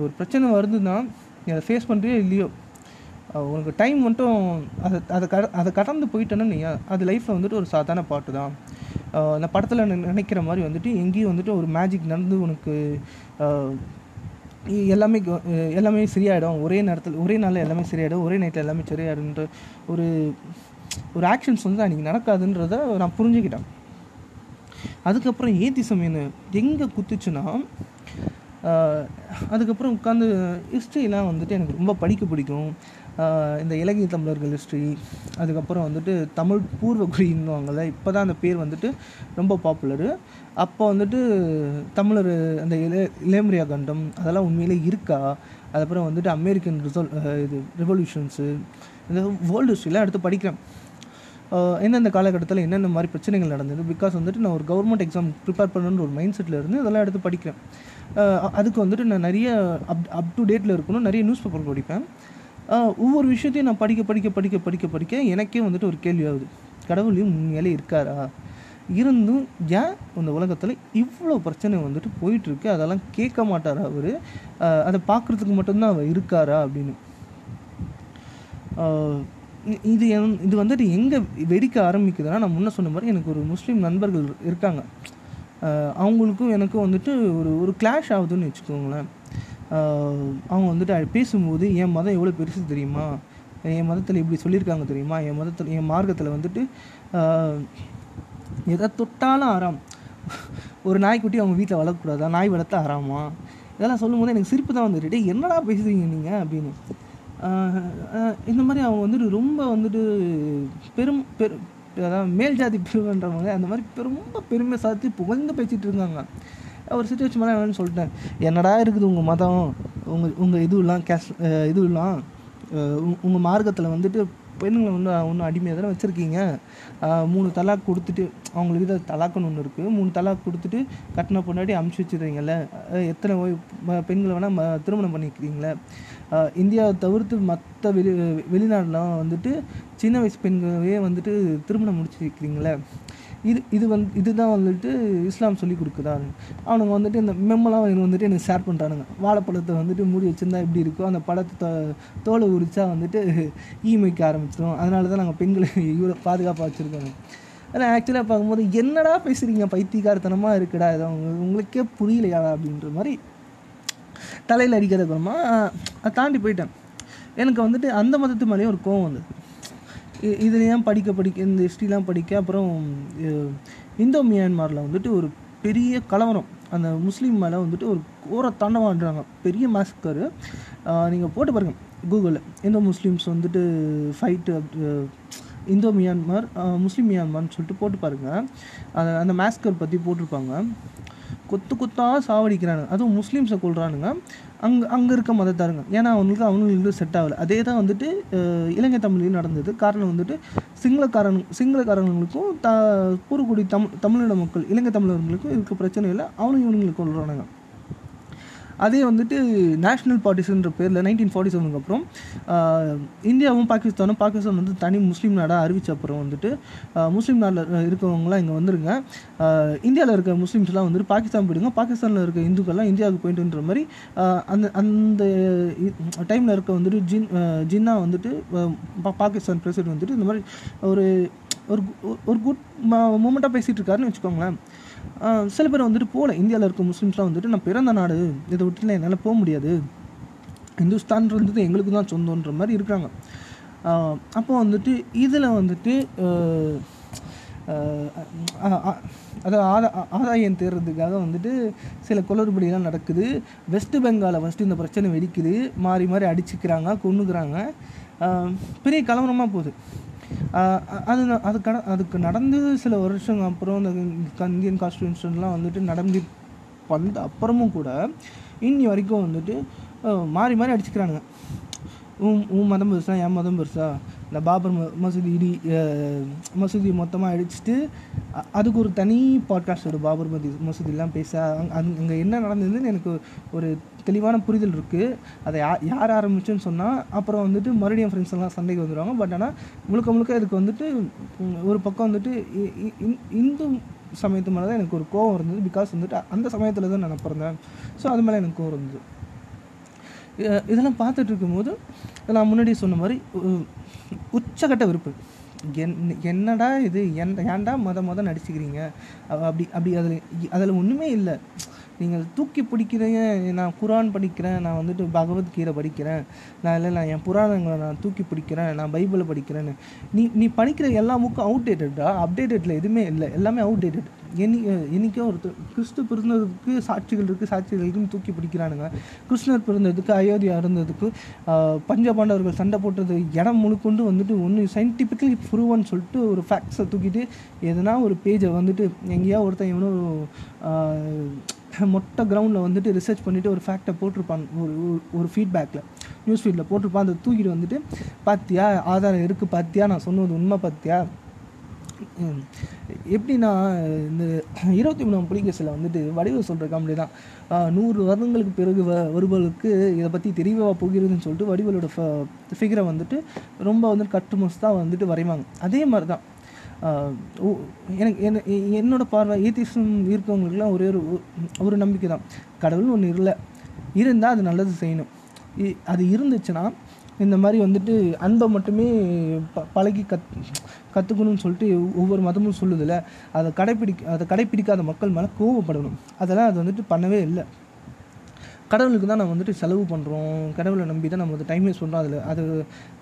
Speaker 1: ஒரு பிரச்சனை வருதுன்னா நீ அதை ஃபேஸ் பண்ணுறியோ இல்லையோ? உனக்கு டைம் மட்டும் அதை அதை கட அதை கடந்து போயிட்டேன்னா நீ அது லைஃப்பில் வந்துட்டு ஒரு சாதாரண பாட்டு தான். அந்த படத்தில் நினைக்கிற மாதிரி வந்துட்டு எங்கேயும் வந்துட்டு ஒரு மேஜிக் நடந்து உனக்கு எல்லாமே எல்லாமே சரியாயிடும். ஒரே நேரத்தில் ஒரே நாளில் எல்லாமே சரியாயிடும். ஒரே நைட்டில் எல்லாமே சரியாயிடுன்ற ஒரு ஒரு ஆக்ஷன்ஸ் வந்து அன்றைக்கி நடக்காதுன்றத நான் புரிஞ்சுக்கிட்டேன். அதுக்கப்புறம் ஏத்திசம் என்ன எங்கே குத்துச்சுன்னா அதுக்கப்புறம் உட்காந்து ஹிஸ்ட்ரிலாம் வந்துட்டு எனக்கு ரொம்ப படிக்க பிடிக்கும். இந்த இலங்கை தமிழர்கள் ஹிஸ்ட்ரி அதுக்கப்புறம் வந்துட்டு தமிழ் பூர்வகுடின்னுவாங்கள்ல இப்போ தான் அந்த பேர் வந்துட்டு ரொம்ப பாப்புலரு அப்போ வந்துட்டு தமிழர் அந்த இள இளமரியா கண்டம் அதெல்லாம் உண்மையிலே இருக்கா? அதுக்கப்புறம் வந்துட்டு அமெரிக்கன் ரிசல் இது ரெவல்யூஷன்ஸு இந்த வேர்ல்டு ஹிஸ்ட்ரிலாம் எடுத்து படிக்கிறேன். எந்தெந்த காலகட்டத்தில் என்னென்ன மாதிரி பிரச்சனைகள் நடந்தது? பிகாஸ் வந்துட்டு நான் ஒரு கவர்மெண்ட் எக்ஸாம் ப்ரிப்பேர் பண்ணணுன்ற ஒரு மைண்ட் செட்டில் இருந்து அதெல்லாம் எடுத்து படிக்கிறேன். அதுக்கு வந்துட்டு நான் நிறைய அப் அப் டு டேட்டில் இருக்கணும் நிறைய நியூஸ் பேப்பர் படிப்பேன். ஒவ்வொரு விஷயத்தையும் நான் படிக்க படிக்க படிக்க படிக்க படிக்க எனக்கே வந்துட்டு ஒரு கேள்வி ஆகுது. கடவுளையும் உண்மையிலே இருக்காரா? இருந்தும் ஏன் இந்த உலகத்தில் இவ்வளோ பிரச்சனை வந்துட்டு போயிட்டுருக்கு? அதெல்லாம் கேட்க மாட்டாரா அவர்? அதை பார்க்குறதுக்கு மட்டும்தான் அவர் இருக்காரா அப்படின்னு. இது என் இது வந்துட்டு எங்கே வெடிக்க ஆரம்பிக்குதுன்னா நான் முன்ன சொன்ன மாதிரி எனக்கு ஒரு முஸ்லீம் நண்பர்கள் இருக்காங்க. அவங்களுக்கும் எனக்கும் வந்துட்டு ஒரு ஒரு கிளாஷ் ஆகுதுன்னு வச்சுக்கோங்களேன். அவங்க வந்துட்டு பேசும்போது என் மதம் எவ்வளோ பெருசு தெரியுமா? என் மதத்தில் இப்படி சொல்லியிருக்காங்க தெரியுமா? என் மதத்தில் என் மார்க்கத்தில் வந்துட்டு எதை தொட்டாலும் ஆறாம். ஒரு நாய்க்குட்டி அவங்க வீட்டில் வளர்க்கக்கூடாதா? நாய் வளர்த்தா ஆறாமா? இதெல்லாம் சொல்லும்போது எனக்கு சிரிப்பு தான் வந்துட்டு என்னடா பேசுகிறீங்க நீங்கள் அப்படின்னு. இந்த மாதிரி அவங்க வந்துட்டு ரொம்ப வந்துட்டு பெரும் பெரு அதாவது மேல் ஜாதி பெருமைன்றவங்க அந்த மாதிரி ரொம்ப பெருமை சாத்தி புகழ்ந்து பேசிகிட்டு இருக்காங்க ஒரு சுச்சுவேஷன் மேலே என்னன்னு சொல்லிட்டேன். என்னடா இருக்குது உங்கள் மதம்? உங்கள் உங்கள் இதுவெல்லாம் கேஷ் இதுவெல்லாம் உங்கள் மார்க்கத்தில் வந்துட்டு பெண்களை வந்து ஒன்றும் அடிமையாக தானே வச்சுருக்கீங்க? மூணு தலாக் கொடுத்துட்டு அவங்களுக்கு இதை தலாக்குன்னு ஒன்று இருக்குது மூணு தலாக் கொடுத்துட்டு கட்டின பொண்டாட்டி அமுச்சு வச்சுருக்கீங்கள எத்தனை ஓய்- பெண்களை வேணால் ம திருமணம் பண்ணிக்கிறீங்களே? இந்தியாவை தவிர்த்து மற்ற வெளி வெளிநாடுலாம் வந்துட்டு சின்ன வயசு பெண்களே வந்துட்டு திருமணம் முடிச்சு வைக்கிறீங்களே இது இது வந்து இதுதான் வந்துட்டு இஸ்லாம் சொல்லி கொடுக்குதா அவனுங்க வந்துட்டு இந்த மெம்மெல்லாம் எனக்கு வந்துட்டு எனக்கு ஷேர் பண்ணுறானுங்க வாழைப்பழத்தை வந்துட்டு மூடி வச்சிருந்தா எப்படி இருக்கோ அந்த பழத்தை தோ- தோலை உரிச்சா வந்துட்டு ஈமைக்க ஆரம்பிச்சிடும் அதனால தான் நாங்கள் பெண்களை இவ்வளோ பாதுகாப்பாக வச்சுருக்கோங்க ஆனால் ஆக்சுவலாக பார்க்கும்போது என்னடா பேசுகிறீங்க பைத்தியக்காரத்தனமாக இருக்குடா இது அவங்க உங்களுக்கே புரியலையா அப்படின்ற மாதிரி தலையில் அடிக்காத அப்புறமா அதை தாண்டி போயிட்டேன். எனக்கு வந்துட்டு அந்த மதத்து மேலேயும் ஒரு கோவம் வந்தது. இ- ஏன் படிக்க படிக்க இந்த ஹிஸ்ட்ரிலாம் படிக்க அப்புறம் இந்தோ மியான்மாரில் வந்துட்டு ஒரு பெரிய கலவரம். அந்த முஸ்லீம் மேலே வந்துட்டு ஒரு கோர தாண்டவாடுறாங்க பெரிய மாஸ்கரு நீங்கள் போட்டு பாருங்கள் கூகுளில் இந்தோ முஸ்லீம்ஸ் வந்துட்டு ஃபைட்டு இந்தோ மியான்மர் முஸ்லீம் மியான்மர்னு சொல்லிட்டு போட்டு பாருங்கள் அந்த அந்த மாஸ்கர் பற்றி போட்டிருப்பாங்க. கொத்து கொத்தாக சாவடிக்கிறானுங்க. அதுவும் முஸ்லீம்ஸை கொள்றானுங்க அங்கே அங்கே இருக்க மதத்தாருங்க. ஏன்னா அவங்களுக்கு அவங்களுக்கு செட் ஆகலை. அதே தான் வந்துட்டு இலங்கை தமிழ்லையும் நடந்தது. காரணம் வந்துட்டு சிங்களக்காரன் சிங்களக்காரங்களுக்கும் த பூர்வக்குடி தமிழ் தமிழின மக்கள் இலங்கை தமிழர்களுக்கும் இருக்க பிரச்சனை இல்லை. அவனும் இவனுங்களுக்கு கொள்றானுங்க அதே வந்துட்டு நேஷ்னல் பார்ட்டிஸ்ன்ற பேரில் நைன்டீன் ஃபார்ட்டி செவனுக்கு அப்புறம் இந்தியாவும் பாகிஸ்தானும் பாகிஸ்தான் வந்து தனி முஸ்லீம் நாடாக அறிவிச்ச அப்புறம் வந்துட்டு முஸ்லீம் நாட்டில் இருக்கிறவங்களாம் இங்கே வந்துருங்க. இந்தியாவில் இருக்க முஸ்லீம்ஸ்லாம் வந்துட்டு பாகிஸ்தான் போயிடுங்க. பாகிஸ்தானில் இருக்க இந்துக்கள்லாம் இந்தியாவுக்கு போயிட்டுன்ற மாதிரி அந்த அந்த டைமில் இருக்க வந்துட்டு ஜின் ஜின்னா வந்துட்டு பாகிஸ்தான் பிரசிடென்ட் வந்துட்டு இந்த மாதிரி ஒரு ஒரு கு- ஒரு குட் மூமெண்ட்டாக பேசிகிட்டு இருக்காருன்னு வச்சுக்கோங்களேன். சில பேர் வந்துட்டு போகல இந்தியாவில் இருக்க முஸ்லீம்ஸ்லாம் வந்துட்டு நான் பிறந்த நாடு இதை விட்டுல என்னால் போக முடியாது. இந்துஸ்தான்ன்றது எங்களுக்கு தான் சொந்தன்ற மாதிரி இருக்கிறாங்க அப்போ வந்துட்டு இதில் வந்துட்டு அதாவது ஆதா ஆதாயம் தேடுறதுக்காக வந்துட்டு சில குளறுபடியெல்லாம் நடக்குது. வெஸ்ட் பெங்காலை ஃபஸ்ட்டு இந்த பிரச்சனை வெடிக்குது. மாறி மாறி அடிச்சுக்கிறாங்க கொண்டுக்கிறாங்க பெரிய கலவரமாக போகுது. அது அது கட அதுக்கு நடந்து சில வருஷம் அப்புறம் இந்த இந்தியன் கான்ஸ்டியூஷன்லாம் வந்துட்டு நடந்து வந்த அப்புறமும் கூட இன்னி வரைக்கும் வந்துட்டு மாறி மாறி அடிச்சுக்கிறானுங்க. உன் உன் மதம் பெருசா என் மதம் பெருசா இந்த பாபர் ம மசூதி இடி மசூதி மொத்தமாக அடிச்சுட்டு அதுக்கு ஒரு தனி பாட்காஸ்ட் ஒரு பாபர் மதி மசூதிலாம் பேச அங்கே அங்கே என்ன நடந்ததுன்னு எனக்கு ஒரு தெளிவான புரிதல் இருக்குது அதை யா யார் ஆரம்பிச்சுன்னு சொன்னால் அப்புறம் வந்துட்டு மறுபடியும் ஃப்ரெண்ட்ஸ் எல்லாம் சண்டைக்கு வந்துடுவாங்க பட் ஆனால் முழுக்க முழுக்க இதுக்கு வந்துட்டு ஒரு பக்கம் வந்துட்டு இ- இ- இந்- இந்து சமயத்து மேலே தான் எனக்கு ஒரு கோவம் இருந்தது. பிகாஸ் வந்துட்டு அந்த சமயத்தில் தான் நான் பிறந்தேன் ஸோ அது மேலே எனக்கு கோவம் இருந்தது. இதெல்லாம் பார்த்துட்டு இருக்கும்போது நான் முன்னாடி சொன்ன மாதிரி உ- வெறுப்பு. விருப்பு என் என்னடா இது என் ஏன்டா மொத மொதல் நடிச்சுக்கிறீங்க? அப்படி அப்படி அதில் அதில் ஒன்றுமே இல்லை. நீங்கள் தூக்கி பிடிக்கிறீங்க நான் குரான் படிக்கிறேன் நான் வந்துட்டு பகவத்கீதை படிக்கிறேன் நான் இல்லை நான் என் புராணங்களை நான் தூக்கி பிடிக்கிறேன் நான் பைபிளை படிக்கிறேன்னு நீ நீ படிக்கிற எல்லா புக்கும் அவுடேட்டடா அப்டேட்டடில் எதுவுமே இல்லை. எல்லாமே அவுடேட்டட் என்னி என்னைக்கோ ஒருத்தர் கிறிஸ்து பிறந்ததுக்கு சாட்சிகள் இருக்குது சாட்சிகள் இருக்குன்னு தூக்கி பிடிக்கிறானுங்க. கிருஷ்ணர் பிறந்ததுக்கு அயோத்தியா இருந்ததுக்கு பஞ்ச பாண்டவர்கள் சண்டை போட்டது இடம் முழுக்கொண்டு வந்துட்டு ஒன்று சயின்டிஃபிக்கலி ப்ரூவன் சொல்லிட்டு ஒரு ஃபேக்ட்ஸை தூக்கிட்டு எதனா ஒரு பேஜை வந்துட்டு எங்கேயா ஒருத்தன் இவனும் மொட்டை கிரவுண்டில் வந்துட்டு ரிசர்ச் பண்ணிவிட்டு ஒரு ஃபேக்டை போட்டிருப்பான் ஒரு ஒரு- ஃபீட்பேக்கில் நியூஸ் ஃபீடில் போட்டிருப்பான். அதை தூக்கிட்டு வந்துட்டு பார்த்தியா ஆதாரம் இருக்குது பார்த்தியா நான் சொன்னது உண்மை பார்த்தியா எப்படின்னா இந்த இருபத்தி மூணாம் புலிகேசில் வந்துட்டு வடிவு சொல்கிற காமெடி தான். நூறு வருடங்களுக்கு பிறகு வ வருபவர்களுக்கு இதை பற்றி தெரியவா போகிறதுன்னு சொல்லிட்டு வடிவலோட ஃபிகரை வந்துட்டு ரொம்ப வந்துட்டு கட்டுமஸ்தான் வந்துட்டு வரைவாங்க. அதே மாதிரி தான் எனக்கு என்ன- எ- என்னோட பார்வை ஈத்திசம் இருக்கவங்களுக்குலாம் ஒரே ஒரு ஒரு நம்பிக்கை தான். கடவுள் ஒன்று இல்லை. இருந்தால் அது நல்லது செய்யணும். இ- அது இருந்துச்சுன்னா இந்த மாதிரி வந்துட்டு அன்பை மட்டுமே ப பழகி கத் கற்றுக்கணும்னு சொல்லிட்டு ஒவ்வொரு மதமும் சொல்லுதில்ல அதை கடைப்பிடிக்க அதை கடைப்பிடிக்காத மக்கள் மேலே கோவப்படணும். அதெல்லாம் அது வந்துட்டு பண்ணவே இல்லை. கடவுளுக்கு தான் நம்ம வந்துட்டு செலவு பண்ணுறோம் கடவுளை நம்பி தான் நம்ம வந்து டைம் வேஸ்ட் பண்ணுறோம் அதில் அது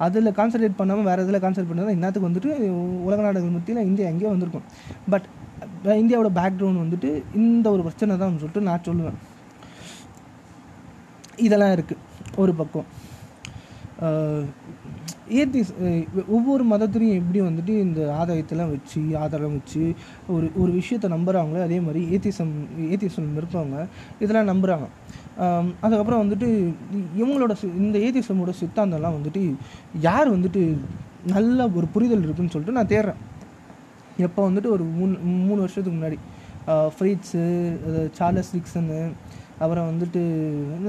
Speaker 1: அதில் கான்சன்ட்ரேட் பண்ணாமல் வேறு இதில் கான்சன்ட்ரேட் பண்ணால் இன்னத்துக்கு வந்துட்டு உலக நாடுகள் மத்தியில் இந்தியா எங்கேயோ வந்திருக்கும். பட் இந்தியாவோட பேக்ரவுண்ட் வந்துட்டு இந்த ஒரு பிரச்சனை தான் சொல்லிட்டு நான் சொல்லுவேன். இதெல்லாம் இருக்குது ஒரு பக்கம். ஏத்தி ஒவ்வொரு மதத்துலையும் எப்படி வந்துட்டு இந்த ஆதாயத்தெல்லாம் வச்சு ஆதாரம் வச்சு ஒரு ஒரு விஷயத்தை நம்புகிறாங்களோ அதே மாதிரி ஏத்திசம் ஏத்திசம் இருப்பவங்க இதெல்லாம் நம்புகிறாங்க அதுக்கப்புறம் வந்துட்டு இவங்களோட சி- இந்த ஏதிசமோட சித்தாந்தம்லாம் வந்துட்டு யார் வந்துட்டு நல்ல ஒரு புரிதல் இருக்குன்னு சொல்லிட்டு நான் தேடுறேன். எப்போ வந்துட்டு ஒரு மூணு மூணு வருஷத்துக்கு முன்னாடி ஃப்ரீட்ஸு சார்லஸ் டிக்சனு அப்புறம் வந்துட்டு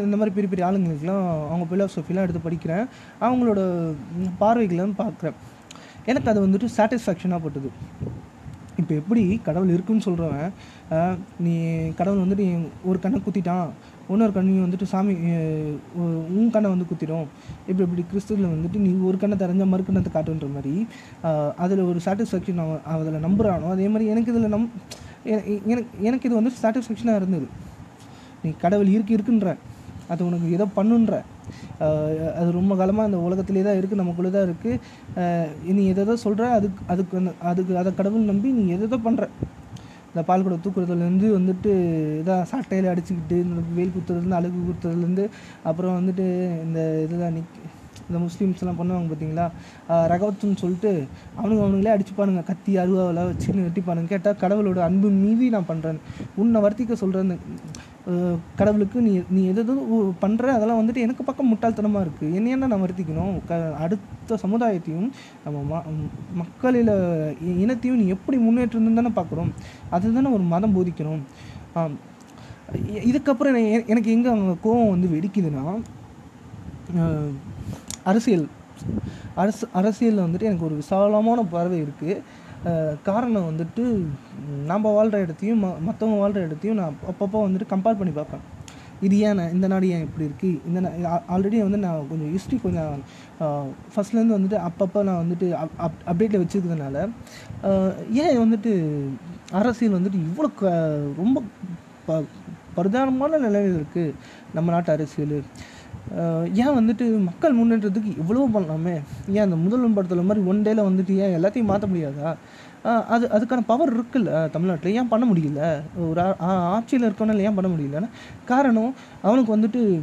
Speaker 1: இந்த- மாதிரி பெரிய பெரிய ஆளுங்களுக்கெல்லாம் அவங்க ஃபிலாசபிலாம் எடுத்து படிக்கிறேன். அவங்களோட பார்வைகளும் பார்க்குறேன். எனக்கு அது வந்துட்டு சாட்டிஸ்ஃபேக்ஷனாக பட்டது. இப்போ எப்படி கடவுள் இருக்குன்னு சொல்கிறவன் நீ கடவுள் வந்துட்டு நீ ஒரு கண்ணை குத்திட்டான் இன்னொரு கண்ணையும் வந்துட்டு சாமி உ- உன் கண்ணை வந்து குத்திடும். இப்படி இப்படி கிறிஸ்துவில் வந்துட்டு நீ ஒரு கண்ணை தெரிஞ்ச மறு கண்ணத்தை காட்டுன்ற மாதிரி அதில் ஒரு சாட்டிஸ்ஃபேக்ஷன் அவன் அதில் நம்புகிறானோ அதே மாதிரி எனக்கு இதில் நம் எனக்கு எனக்கு இது வந்து சாட்டிஸ்ஃபேக்ஷனாக இருந்தது. நீ கடவுள் இருக்கு இருக்குன்ற அது உனக்கு ஏதோ பண்ணுன்ற அது ரொம்ப காலமாக அந்த உலகத்திலே தான் இருக்குது நமக்குள்ளே தான் இருக்குது நீ எதோ சொல்கிற அதுக்கு அதுக்கு அந்த- அதுக்கு அதை கடவுள் நம்பி நீ எதோ பண்ணுற இந்த பால் கூட தூக்குறதுலேருந்து வந்துட்டு இதாக சட்டையில் அடிச்சுக்கிட்டு இந்த வெயில் குத்துறதுலேருந்து அழகு குத்துறதுலேருந்து அப்புறம் வந்துட்டு இந்த இதுதான் நிக் இந்த முஸ்லீம்ஸ்லாம் பண்ணுவாங்க பார்த்தீங்களா? ரகவத்துன்னு சொல்லிட்டு அவனுங்க அவனுங்களே அடிச்சுப்பானுங்க கத்தி அருவாவில் வச்சுன்னு வெட்டிப்பானுங்க. கேட்டால் கடவுளோட அன்பு மீறி நான் பண்ணுறேன் உன்னை வர்த்திக்க சொல்கிறேன்னு கடவுளுக்கு நீ நீ எது எது பண்ணுற அதெல்லாம் வந்துட்டு எனக்கு பக்கம் முட்டாள்தனமாக இருக்குது என்னை என்ன நான் வருத்திக்கணும்? க அடுத்த சமுதாயத்தையும் நம்ம ம மக்களில் இனத்தையும் நீ எப்படி முன்னேற்றணும்னு தானே பார்க்குறோம் அதுதானே ஒரு மதம் போதிக்கணும். இதுக்கப்புறம் எனக்கு- எங்கே அவங்க கோவம் வந்து வெடிக்குதுன்னா அரசியல். அரசு அரசியலில் வந்துட்டு எனக்கு ஒரு விசாலமான பார்வை இருக்குது காரணம் வந்துட்டு நம்ம வாழ்கிற இடத்தையும் ம மற்றவங்க வாழ்கிற இடத்தையும் நான் அப்பப்போ வந்துட்டு கம்பேர் பண்ணி பார்ப்பேன். இது ஏன் இந்த நாடு ஏன் இப்படி இருக்குது இந்த ஆல்ரெடி வந்து நான் கொஞ்சம் ஹிஸ்ட்ரி கொஞ்சம் ஃபஸ்ட்லேருந்து வந்துட்டு அப்பப்போ நான் வந்துட்டு அப் அப் அப்டேட்டில் வச்சுருக்கிறதுனால ஏன் வந்துட்டு அரசியல் வந்துட்டு இவ்வளோ க ரொம்ப ப பிரதானமான நிலையில் இருக்குது நம்ம நாட்டு அரசியல்? ஏன் வந்துட்டு மக்கள் முன்னேற்றத்துக்கு இவ்வளோ பண்ணலாமே? ஏன் அந்த முதல்வன் படத்தில் மாதிரி ஒன் டேல வந்துட்டு ஏன் எல்லாத்தையும் மாற்ற முடியாதா? அது அதுக்கான பவர் இருக்குல்ல தமிழ்நாட்டில். ஏன் பண்ண முடியல? ஒரு ஆட்சியில் இருக்கவனால ஏன் பண்ண முடியலன்னா? காரணம் அவனுக்கு வந்துட்டு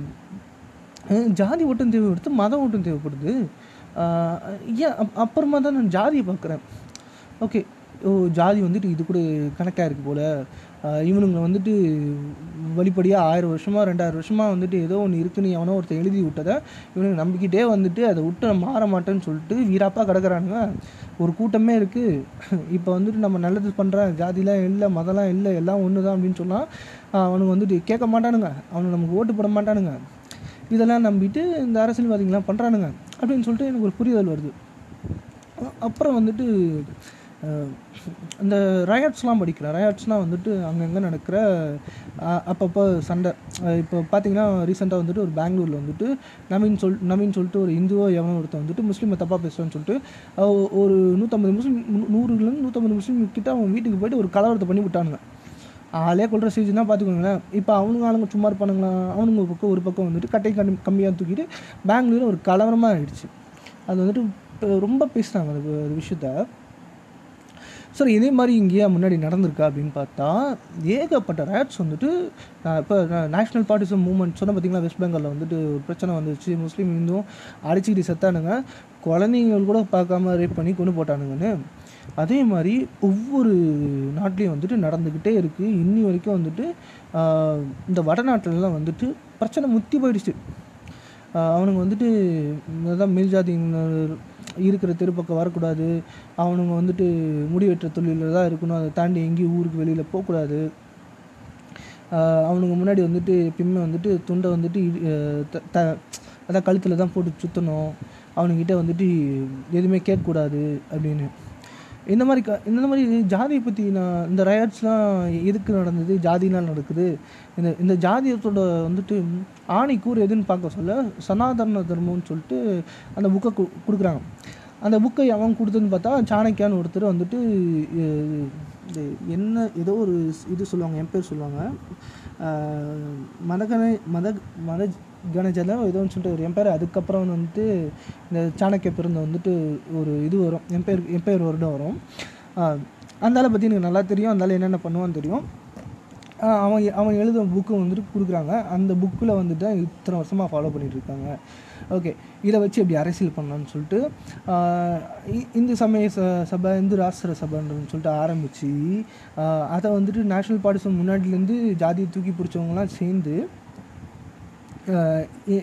Speaker 1: ஜாதி ஓட்டம் தேவைப்படுது மத ஓட்டம் தேவைப்படுது. ஏன் அப்- அப்புறமா தான் நான் ஜாதியை பார்க்குறேன். ஓகே ஓ ஜாதி வந்துட்டு இது கூட கணக்காக இருக்குது போல். இவனுங்களை வந்துட்டு வழிப்படியாக ஆயிரம் வருஷமாக ரெண்டாயிரம் வருஷமாக வந்துட்டு ஏதோ ஒன்று இருக்குன்னு எவனோ ஒருத்தர் எழுதி விட்டதை இவனுக்கு நம்பிக்கிட்டே வந்துட்டு அதை விட்டு நான் மாற மாட்டேன்னு சொல்லிட்டு வீராப்பாக கிடக்கிறானுங்க. ஒரு கூட்டமே இருக்குது இப்போ வந்துட்டு நம்ம நல்லது பண்ணுறேன் ஜாதிலாம் இல்லை மதம்லாம் இல்லை எல்லாம் ஒன்று தான் அப்படின்னு சொன்னால் அவனுக்கு வந்துட்டு கேட்க மாட்டானுங்க. அவனுக்கு நமக்கு ஓட்டு போட மாட்டானுங்க. இதெல்லாம் நம்பிட்டு இந்த அரசியல்வாதிகள்லாம் பண்ணுறானுங்க அப்படின்னு சொல்லிட்டு எனக்கு ஒரு புரிதல் வருது. அப்புறம் வந்துட்டு இந்த ரயாட்ஸ்லாம் படிக்கிறேன் ரயாட்ஸ்னால் வந்துட்டு அங்கங்கே நடக்கிற அப்பப்போ சண்டை. இப்போ பார்த்தீங்கன்னா ரீசெண்டாக வந்துட்டு ஒரு பெங்களூரில் வந்துட்டு நவீன் சொல் நவீன் சொல்லிட்டு ஒரு இந்துவோ எவனோ ஒருத்தன் வந்துட்டு முஸ்லீமை தப்பாக பேசுகிறேன்னு சொல்லிட்டு ஒரு நூற்றம்பது முஸ்லீம் நூ- நூறுலேருந்து நூற்றம்பது முஸ்லீம் கிட்ட அவன் வீட்டுக்கு போயிட்டு ஒரு கலவரத்தை பண்ணி விட்டானுங்க. ஆளே கொள்கிற ஸ்டேஜ்னா பார்த்துக்கோங்களேன் இப்போ அவனுங்க ஆளுங்க சும்மா இருப்பானுங்களா? அவனுங்க ஒரு பக்கம் ஒரு பக்கம் வந்துட்டு கட்டை கம்மி கம்மியாக தூக்கிட்டு பெங்களூரில் ஒரு கலவரமாக ஆகிடுச்சு அது வந்துட்டு ரொம்ப பேசுகிறாங்க அது அது விஷயத்த. சார் இதே மாதிரி இங்கேயா முன்னாடி நடந்திருக்கா அப்படின்னு பார்த்தா ஏகப்பட்ட ரேட்ஸ் வந்துட்டு நான் இப்போ நேஷ்னல் பார்ட்டிசம் மூவ்மெண்ட் சொன்ன பார்த்தீங்கன்னா வெஸ்ட் பெங்காலில் வந்துட்டு ஒரு பிரச்சனை வந்துச்சு முஸ்லீம் இந்துவும் அடிச்சுக்கிட்டு செத்தானுங்க. குழந்தைங்கள் கூட பார்க்காம ரேப் பண்ணி கொண்டு போட்டானுங்கன்னு. அதே மாதிரி ஒவ்வொரு நாட்டிலையும் வந்துட்டு நடந்துக்கிட்டே இருக்குது இன்னி வரைக்கும் வந்துட்டு இந்த வடநாட்டிலலாம் வந்துட்டு பிரச்சனை முத்தி போயிடுச்சு. அவனுங்க வந்துட்டு அதான் மேல் இருக்கிற தெருப்பக்கம் வரக்கூடாது. அவனுங்க வந்துட்டு முடி வெட்டுற தொழிலில் தான் இருக்கணும். அதை தாண்டி எங்கேயும் ஊருக்கு வெளியில் போகக்கூடாது. அவனுங்க முன்னாடி வந்துட்டு எப்பயுமே வந்துட்டு துண்டை வந்துட்டு த- த அதான் கழுத்தில் தான் போட்டு சுற்றணும் அவனுங்கிட்ட வந்துட்டு எதுவுமே கேட்கக்கூடாது அப்படின்னு. இந்த மாதிரி க இந்த மாதிரி ஜாதியை பற்றி நான் இந்த ரயாட்ஸ்லாம் எதுக்கு நடந்தது? ஜாதினால் நடக்குது. இந்த இந்த ஜாதியத்தோட வந்துட்டு ஆணி கூறு எதுன்னு பார்க்க சொல்ல சனாதன தர்மம்னு சொல்லிட்டு அந்த புக்கை கு கொடுக்குறாங்க. அந்த புக்கை அவன் கொடுத்ததுன்னு பார்த்தா சாணக்கியான்னு ஒருத்தர் வந்துட்டு என்ன ஏதோ ஒரு இது சொல்லுவாங்க என் பேர் சொல்லுவாங்க. மதகனை மத மத கணஜலம் ஏதோ ஒன்று சொல்லிட்டு ஒரு எம்பையர் அதுக்கப்புறம் வந்துட்டு இந்த சாணக்கிய பிறந்த வந்துட்டு ஒரு இது வரும். எம்பையர் எம்பையர் வருடம் வரும். அந்தால பற்றி எனக்கு நல்லா தெரியும். அந்தால என்னென்ன பண்ணுவான்னு தெரியும். அவன் அவன் எழுத புக்கு வந்துட்டு கொடுக்குறாங்க. அந்த புக்கில் வந்துட்டு இத்தனை வருஷமாக ஃபாலோ பண்ணிட்டு இருக்காங்க. ஓகே இதை வச்சு எப்படி அரசியல் பண்ணலாம்னு சொல்லிட்டு இ- இந்து சமய ச சபை இந்து ராஷ்டிர சபைன்றதுன்னு சொல்லிட்டு ஆரம்பித்து அதை வந்துட்டு நேஷ்னல் பார்ட்டிஸ் முன்னாடிலேருந்து ஜாதியை தூக்கி பிடிச்சவங்கலாம் சேர்ந்து